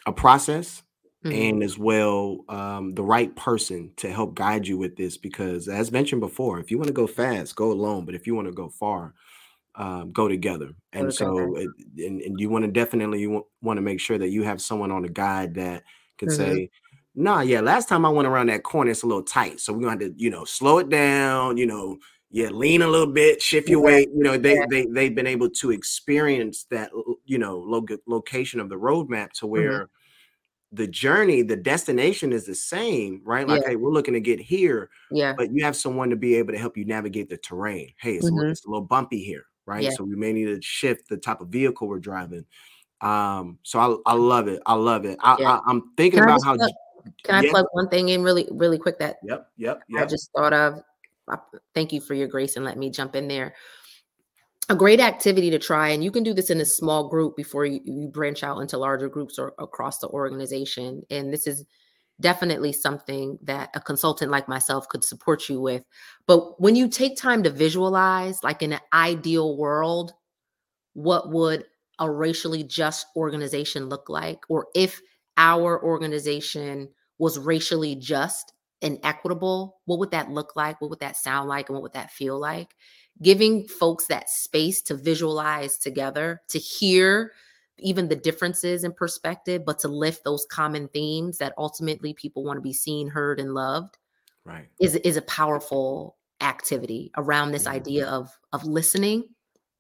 a process Mhm. and as well um, the right person to help guide you with this. Because as mentioned before, if you want to go fast, go alone. But if you want to go far, um, go together. And so, it, and, and you want to definitely you want to make sure that you have someone on a guide that can Mhm. say, "Nah, yeah, last time I went around that corner, it's a little tight, so we're gonna have to, you know, slow it down. You know, yeah, lean a little bit, shift your weight. You know, they yeah. they they've been able to experience that, you know, lo- location of the roadmap to Mm-hmm. where." The journey, the destination is the same, right? Like, Yeah. hey, we're looking to get here, yeah. but you have someone to be able to help you navigate the terrain. Hey, it's, a, little, Mhm. it's a little bumpy here, right? Yeah. So we may need to shift the type of vehicle we're driving. Um, so I, I love it. I love it. I, Yeah. I, am thinking about how. plug- Can I plug one thing in really really quick that Yep, yep, I just thought of. Thank you for your grace and let me jump in there. A great activity to try, and you can do this in a small group before you, you branch out into larger groups or across the organization. And this is definitely something that a consultant like myself could support you with. But when you take time to visualize, like in an ideal world, what would a racially just organization look like? Or if our organization was racially just and equitable, what would that look like? What would that sound like? And what would that feel like? Giving folks that space to visualize together, to hear even the differences in perspective, but to lift those common themes that ultimately people want to be seen, heard, and loved. Right. Is is a powerful activity around this Mhm. idea of of listening,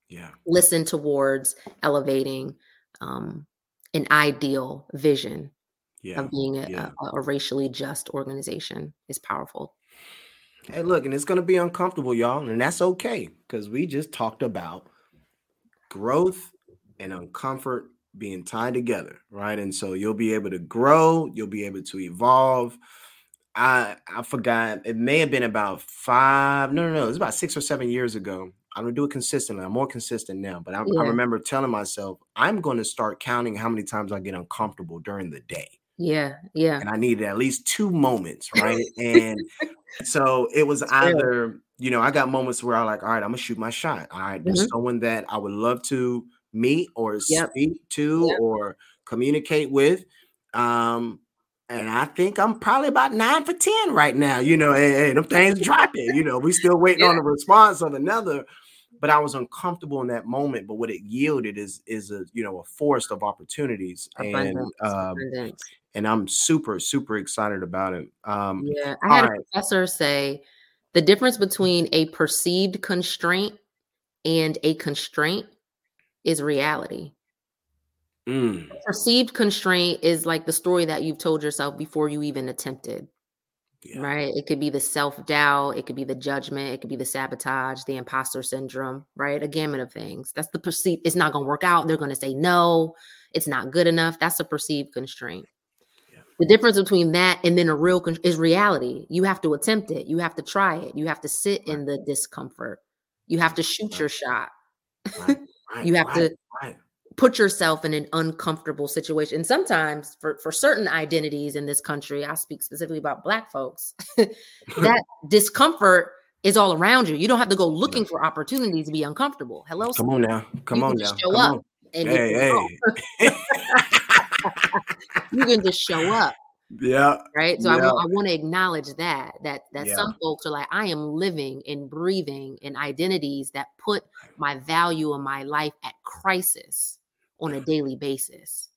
Yeah. listen towards elevating um, an ideal vision Yeah. of being a, yeah. a, a racially just organization is powerful. Hey, look, and it's going to be uncomfortable, y'all, and that's okay because we just talked about growth and uncomfort being tied together, right? And so you'll be able to grow, you'll be able to evolve. I I forgot it may have been about five, no, no, no, it was about six or seven years ago. I'm gonna do it consistently. I'm more consistent now, but I, I remember telling myself I'm going to start counting how many times I get uncomfortable during the day Yeah, yeah, and I needed at least two moments, right? and so it was either, you know, I got moments where I like, all right, I'm gonna shoot my shot. All right, there's someone that I would love to meet or Mm-hmm. Yep. speak to Yep. or communicate with. Um, and I think I'm probably about nine for 10 right now. You know, hey, hey them things dropping, you know, we still waiting on Yeah. the response of another. But I was uncomfortable in that moment. But what it yielded is is a you know a forest of opportunities. And um abundance. And I'm super, super excited about it. Um, Yeah, I had a right. professor say the difference between a perceived constraint and a constraint is reality. mm, Perceived constraint is like the story that you've told yourself before you even attempted, yeah, right? It could be the self doubt, it could be the judgment, it could be the sabotage, the imposter syndrome, right? A gamut of things. That's the perceived, it's not going to work out. They're going to say no, it's not good enough. That's a perceived constraint. The difference between that and then a real con- is reality. You have to attempt it. You have to try it. You have to sit in the discomfort. You have to shoot your shot. right, right, You have right, to put yourself in an uncomfortable situation. And sometimes for, for certain identities in this country, I speak specifically about black folks, that discomfort is all around you. You don't have to go looking for opportunities to be uncomfortable. Hello, Come on now, come on now, show come up on. and Hey, hey. You can just show up. yeah, right so i, Yeah. wa- I want to acknowledge that that that Yeah. some folks are like i am living and breathing in identities that put my value in my life at crisis on a daily basis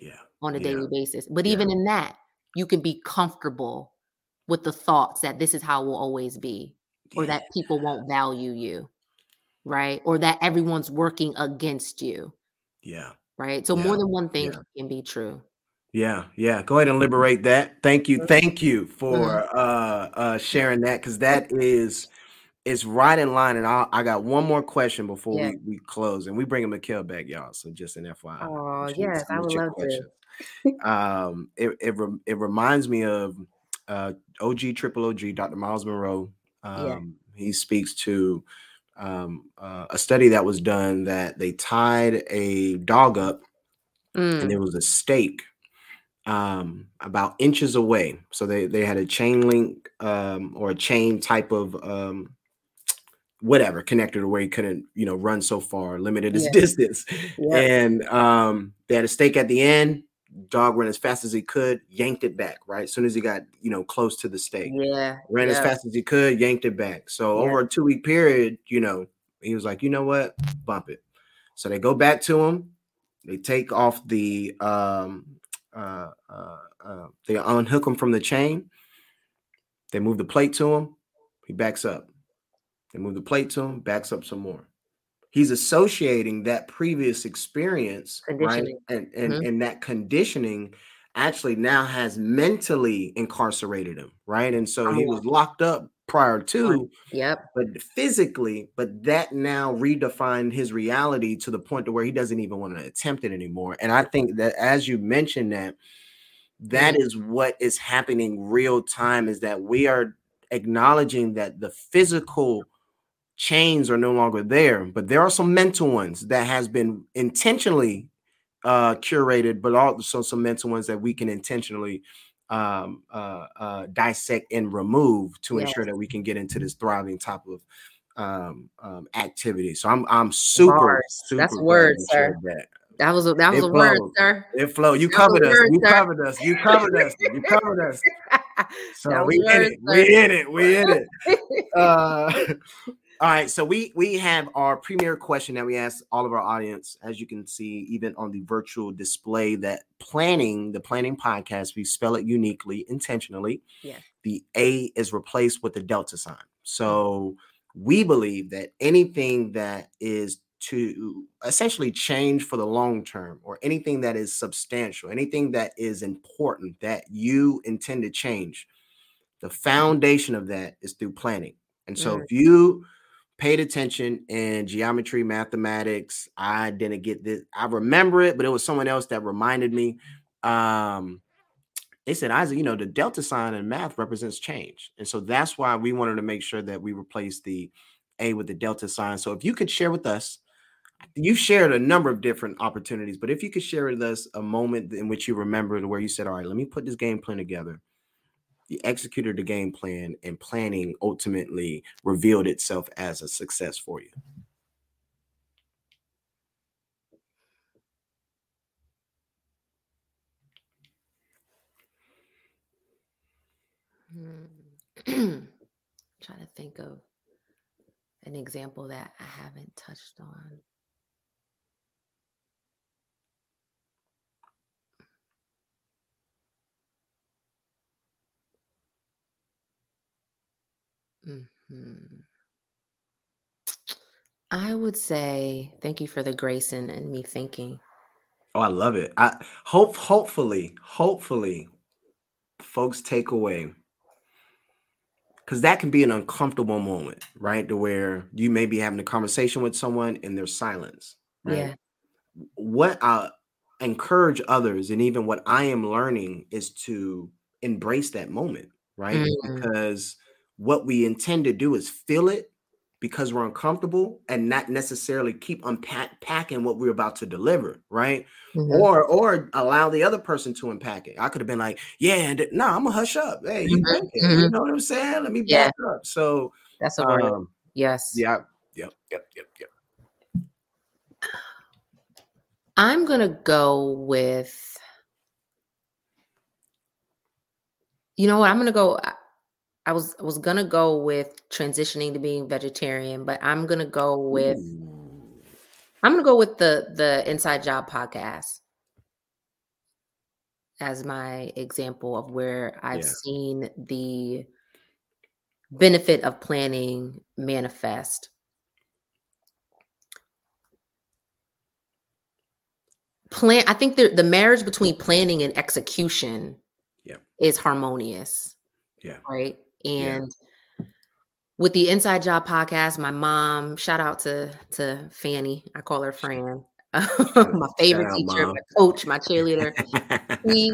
yeah, on a Yeah. daily basis but even in that you can be comfortable with the thoughts that this is how it will always be or that people won't value you right or that everyone's working against you yeah, right so Yeah. more than one thing Yeah. can be true yeah, yeah. Go ahead and liberate that. Thank you, thank you for Mhm. uh uh sharing that because that is is right in line. And I I got one more question before Yeah. we we close, and we bringing Mikel back, y'all. So just an FYI. oh Shoot- yes i would your love to um it it, rem- it reminds me of uh og triple og dr Myles Munroe um Yeah. he speaks to um uh, a study that was done that they tied a dog up Mm, and there was a stake um about inches away so they they had a chain link um or a chain type of um whatever connected to where he couldn't you know run so far limited his Yeah. distance yeah. and um they had a stake at the end dog ran as fast as he could yanked it back right? As soon as he got you know close to the stake. Yeah. ran as fast as he could yanked it back. So Yeah. over a two week period you know he was like you know what? Bump it. So they go back to him. They take off the um uh, uh, uh they unhook him from the chain. They move the plate to him. He backs up. They move the plate to him backs up some more he's associating that previous experience right and and, Mhm. and that conditioning actually now has mentally incarcerated him right and so Come he was locked up prior to Yep. but physically but that now redefined his reality to the point to where he doesn't even want to attempt it anymore and i think that as you mentioned that that Mhm. is what is happening real time is that we are acknowledging that the physical chains are no longer there but there are some mental ones that has been intentionally uh curated but also some mental ones that we can intentionally um uh, uh dissect and remove to ensure that we can get into this thriving type of um, um activity so i'm i'm super Bars. super That's words, sir. that That was a, that was It a word, sir. It flow. You covered us. word, You covered us. You covered us. You covered us. That So we a in word, it. sir. We in it. We in it. Uh, all right. So we we have our premier question that we ask all of our audience. As you can see, even on the virtual display, that planning the planning podcast, we spell it uniquely, intentionally. Yes. The A is replaced with the delta sign. So we believe that anything that is to essentially change for the long term or anything that is substantial, anything that is important that you intend to change, the foundation of that is through planning. And so Mm. if you paid attention in geometry, mathematics, I didn't get this. I remember it, but it was someone else that reminded me. Um, they said, Isaac, you know, the delta sign in math represents change. And so that's why we wanted to make sure that we replace the A with the delta sign. So if you could share with us, you've shared a number of different opportunities, but if you could share with us a moment in which you remember where you said, All right, let me put this game plan together. You executed the game plan, and planning ultimately revealed itself as a success for you. Hmm. Trying to think of an example that I haven't touched on. Mhm. I would say thank you for the grace and, and me thinking. Oh, I love it. I hope, hopefully, hopefully, folks take away because that can be an uncomfortable moment, right? To where you may be having a conversation with someone and there's silence, right? Yeah. What I encourage others, and even what I am learning, is to embrace that moment, right? Mm. Because what we intend to do is feel it because we're uncomfortable and not necessarily keep unpacking what we're about to deliver, right? Mhm. or or allow the other person to unpack it. I could have been like, yeah, and no, I'm gonna hush up. Hey, you, Mhm, thinking, you know what I'm saying? Let me Yeah. back up. So, That's a word. um, yes. yeah, yep, yep, yep, yep. I'm gonna go with. You know what? I'm gonna go. I- was I was gonna go with transitioning to being vegetarian, but I'm gonna go with Ooh. I'm gonna go with the the Inside Job podcast as my example of where I've Yeah. seen the benefit of planning manifest. Plan I think the, the marriage between planning and execution Yep. is harmonious. Yeah. Right. Yeah. And with the Inside Job podcast, my mom, shout out to to Fanny. I call her Fran. my favorite teacher, Mom. my coach, my cheerleader. She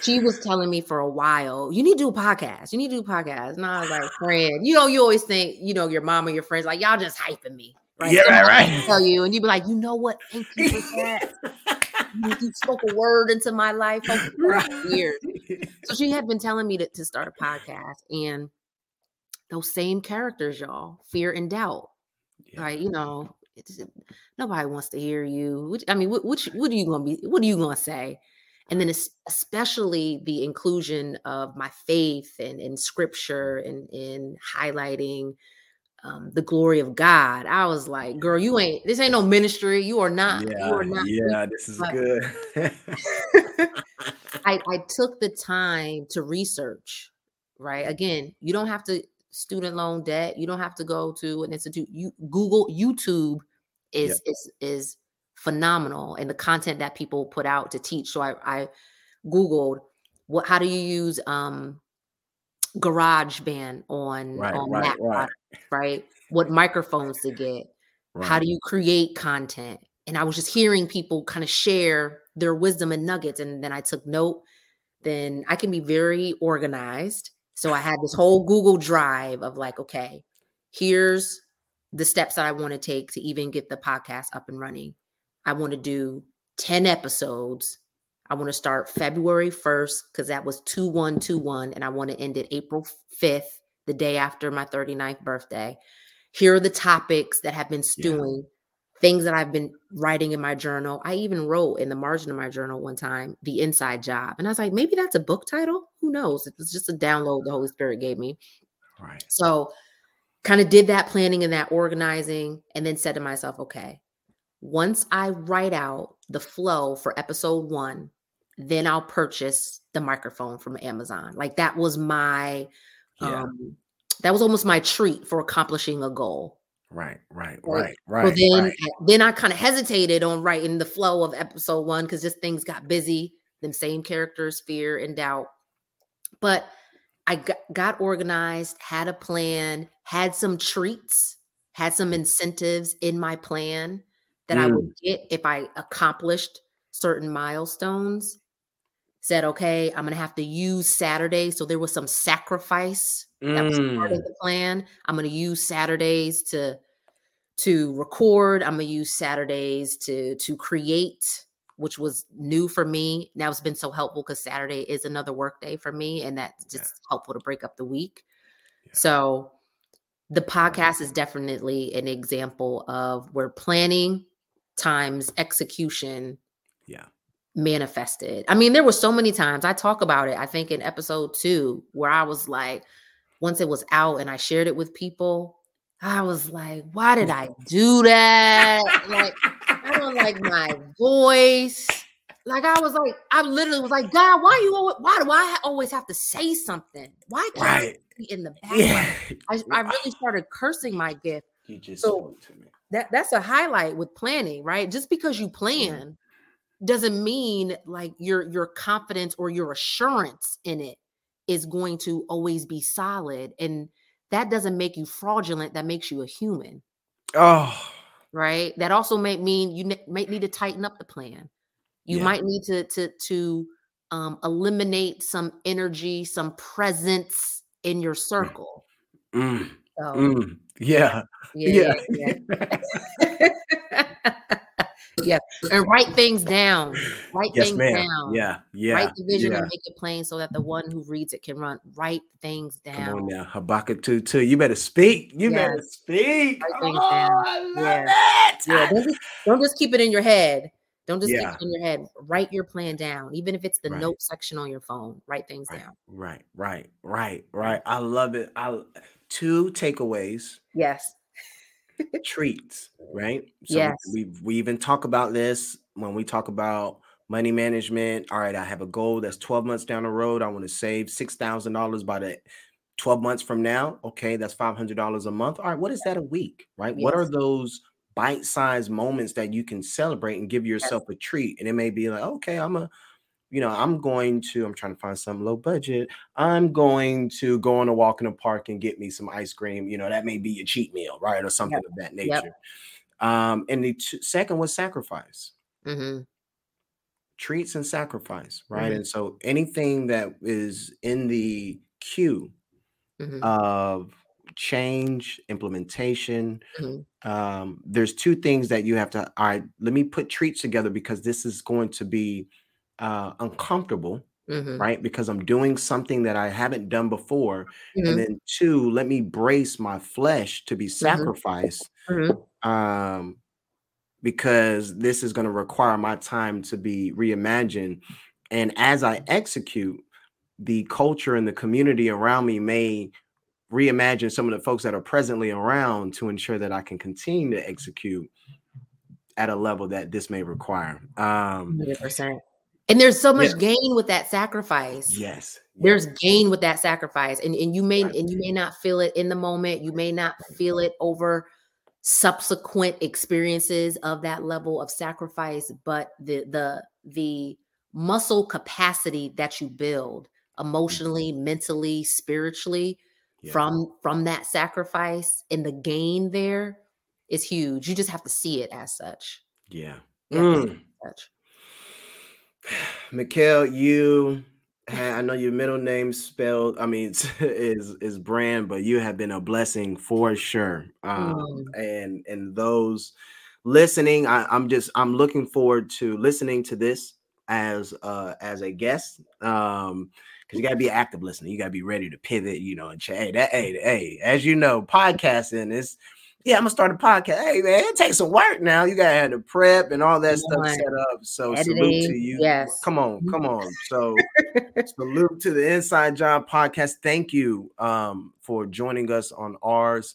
she was telling me for a while, you need to do a podcast. You need to do a podcast. And I was like, friend, you know, you always think, you know, your mom or your friends, like, y'all just hyping me. Right. Yeah, right, right. Tell you, and you'd be like, you know what? Thank you for that. You, spoke a word into my life Right. years. So she had been telling me to, to start a podcast, and those same characters, y'all, fear and doubt. Yeah. Right. You know, it's, nobody wants to hear you. Which, I mean, what, what, what are you going to be? What are you going to say? And then especially the inclusion of my faith and in scripture and in highlighting um, the glory of God. I was like, girl, you ain't, this ain't no ministry. You are not, you yeah, are not. yeah, this is but- good. I, I took the time to research, right? Again, you don't have to student loan debt. You don't have to go to an institute. You Google YouTube is is is phenomenal and the content that people put out to teach. So I, I Googled what how do you use um GarageBand on Right, on right, Mac right. products, right? What microphones to get, how do you create content? And i was just hearing people kind of share their wisdom and nuggets and then i took note then i can be very organized. So i had this whole google drive of like okay here's the steps that i want to take to even get the podcast up and running. I want to do 10 episodes. I want to start february 1st because that was 2121 and i want to end it april 5th the day after my 39th birthday here are the topics that have been stewing things that I've been writing in my journal. I even wrote in the margin of my journal one time, The Inside Job. And I was like, maybe that's a book title. Who knows? It was just a download the Holy Spirit gave me. Right. So kind of did that planning and that organizing and then said to myself, okay, once I write out the flow for episode one, then I'll purchase the microphone from Amazon. Like that was my Yeah. um that was almost my treat for accomplishing a goal. Right. Right. Right. Right. So then right. then I kind of hesitated on writing the flow of episode one because just things got busy, them same characters, fear and doubt. But I got, got organized, had a plan, had some treats, had some incentives in my plan that I would get if I accomplished certain milestones. Said, okay, I'm gonna have to use Saturday. So there was some sacrifice that was part Mm. of the plan. I'm gonna use Saturdays to to record. I'm gonna use Saturdays to to create, which was new for me. Now it's been so helpful because Saturday is another work day for me, and that's Yeah. just helpful to break up the week. Yeah. So the podcast is definitely an example of where planning times execution Yeah. Manifested. I mean, there were so many times I talk about it. I think in episode two, where I was like, once it was out and I shared it with people, I was like, why did I do that? like, I don't like my voice. Like I was like, I literally was like, God, why you always, why do I always have to say something? Why can't I Right. be in the background? Yeah. I, I really started cursing my gift. You just So- spoke to me. That that's a highlight with planning, right? Just because you plan doesn't mean like your your confidence or your assurance in it is going to always be solid and that doesn't make you fraudulent that makes you a human Oh. right that also may mean you ne- might need to tighten up the plan you Yeah. might need to to to um, eliminate some energy some presence in your circle Mm. so Mm. Yeah. yeah yeah, yeah. yeah. and write things down write Yes, things ma'am. down Yeah. Yeah. write the vision yeah. and make it plain so that the one who reads it can run write things Come down on now, Habakkuk 2 2. You better speak. You better speak. Write Oh, down. I love Yeah. it. yeah don't just, don't just keep it in your head don't just Yeah. keep it in your head write your plan down even if it's the Right. note section on your phone write things Right, down right, right, right, right. I love it. I two takeaways, yes treats, right? So Yes. we we even talk about this when we talk about money management. All right, I have a goal that's 12 months down the road. I want to save six thousand dollars by the 12 months from now. Okay, that's five hundred dollars a month. All right, what is that a week? Right? What are those bite-sized moments that you can celebrate and give yourself a treat? And it may be like, okay, I'm a you know, I'm going to, I'm trying to find some low budget. I'm going to go on a walk in the park and get me some ice cream. You know, that may be your cheat meal, right? Or something of that Yep. nature. Um, and the t- second was sacrifice, Mm-hmm. treats and sacrifice, right? Mhm. And so anything that is in the queue hmm of change, implementation, Mhm. um, there's two things that you have to, all right, let me put treats together because this is going to be uh, uncomfortable hmm right? Because I'm doing something that I haven't done before. Mhm. And then two, let me brace my flesh to be sacrificed. Mhm. Um, because this is going to require my time to be reimagined. And as I execute, the culture and the community around me may reimagine some of the folks that are presently around to ensure that I can continue to execute at a level that this may require. Um, 100%. And there's so much gain with that sacrifice. yes. There's gain with that sacrifice. And, and you may Right. and you may not feel it in the moment. You may not feel it over subsequent experiences of that level of sacrifice, but the the the muscle capacity that you build emotionally, mentally, spiritually Yeah. from from that sacrifice and the gain there is huge. You just have to see it as such. Yeah. You have to see Mm. as such. Mikel, you I know your middle name spelled, I mean, is is brand, but you have been a blessing for sure. Um, Mm. and and those listening, I, I'm just I'm looking forward to listening to this as uh as a guest. Um, because you gotta be an active listener, you gotta be ready to pivot, you know, and ch- hey, that hey, hey, as you know, podcasting is yeah, I'm gonna start a podcast. Hey man, it takes some work now. You gotta have the prep and all that stuff set up. So Editing, salute to you. yes. Come on, come on. So salute to the Inside Job podcast. Thank you um for joining us on ours.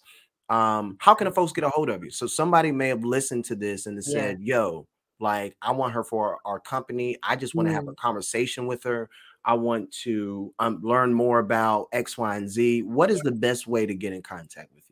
Um, how can the folks get a hold of you? So somebody may have listened to this and Yeah. said, yo, like I want her for our company. I just want to have Mm. a conversation with her. I want to um, learn more about X, Y, and Z. What is the best way to get in contact with?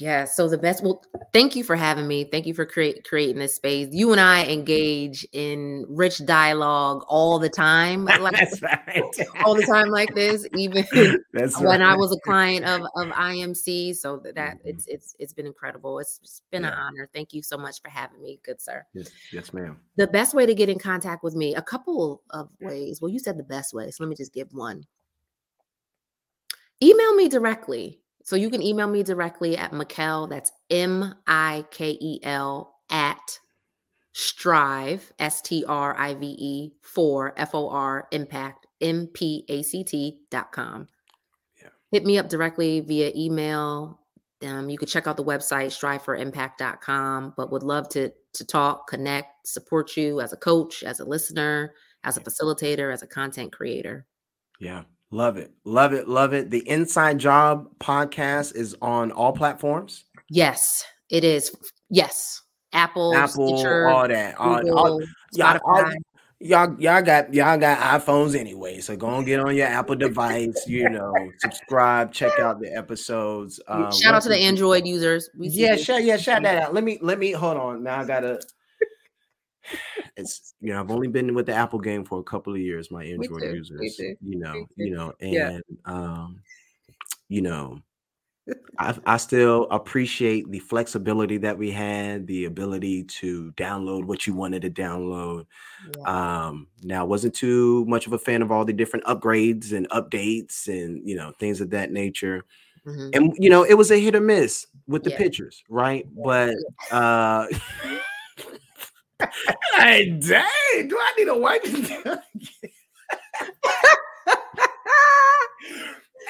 Yeah. So the best. Well, thank you for having me. Thank you for create, creating this space. You and I engage in rich dialogue all the time, like right. all the time, like this. Even That's when I was a client of of IMC, so that, Mhm. it's it's it's been incredible. It's, it's been an honor. Thank you so much for having me, good sir. Yes, yes, ma'am. The best way to get in contact with me, a couple of ways. Well, you said the best way, so let me just give one. Email me directly. So you can email me directly at Mikel, that's M I K E L at strive, S T R I V E, for F O R impact, M P A C T dot com. Yeah. Hit me up directly via email. Um, you can check out the website striveforimpact.com, but would love to to talk, connect, support you as a coach, as a listener, as a facilitator, as a content creator. Yeah. Love it. Love it. Love it. The Inside Job podcast is on all platforms. Yes, it is. Yes, Apple, Apple, Stitcher, all that. All, Google, all, y'all, all- y'all, y'all got y'all got iPhones anyway. So go and get on your Apple device, you know, subscribe, check out the episodes. Um, Shout out to the Android users. We Yeah, shout yeah, shout that out. Let me let me hold on. Now I gotta it's you know, I've only been with the Apple game for a couple of years, my Android users. You know, you know, and Yeah. um, you know, I, I still appreciate the flexibility that we had, the ability to download what you wanted to download. Yeah. Um, now I wasn't too much of a fan of all the different upgrades and updates and you know things of that nature. Mhm. And you know, it was a hit or miss with the Yeah. pictures, right? But uh hey, dang, do I need a wipe?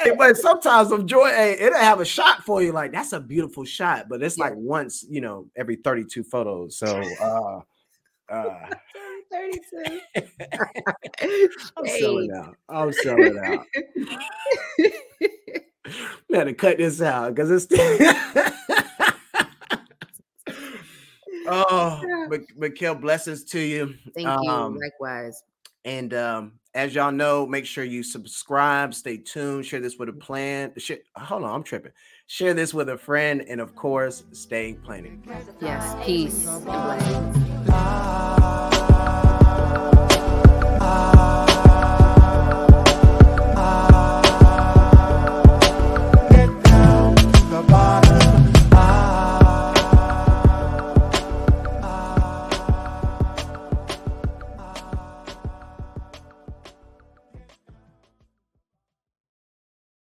hey, but sometimes I'm joy. Hey, it'll have a shot for you. Like that's a beautiful shot, but it's Yeah. like once, you know, every 32 photos. So uh uh 32. I'm selling out. I'm selling out. To cut this out because it's oh Mik- Mikel, blessings to you. Thank Um, you. Likewise. And um, as y'all know, make sure you subscribe, stay tuned, share this with a plan. Share, hold on, I'm tripping. Share this with a friend, and of course, stay planning. Yes. Peace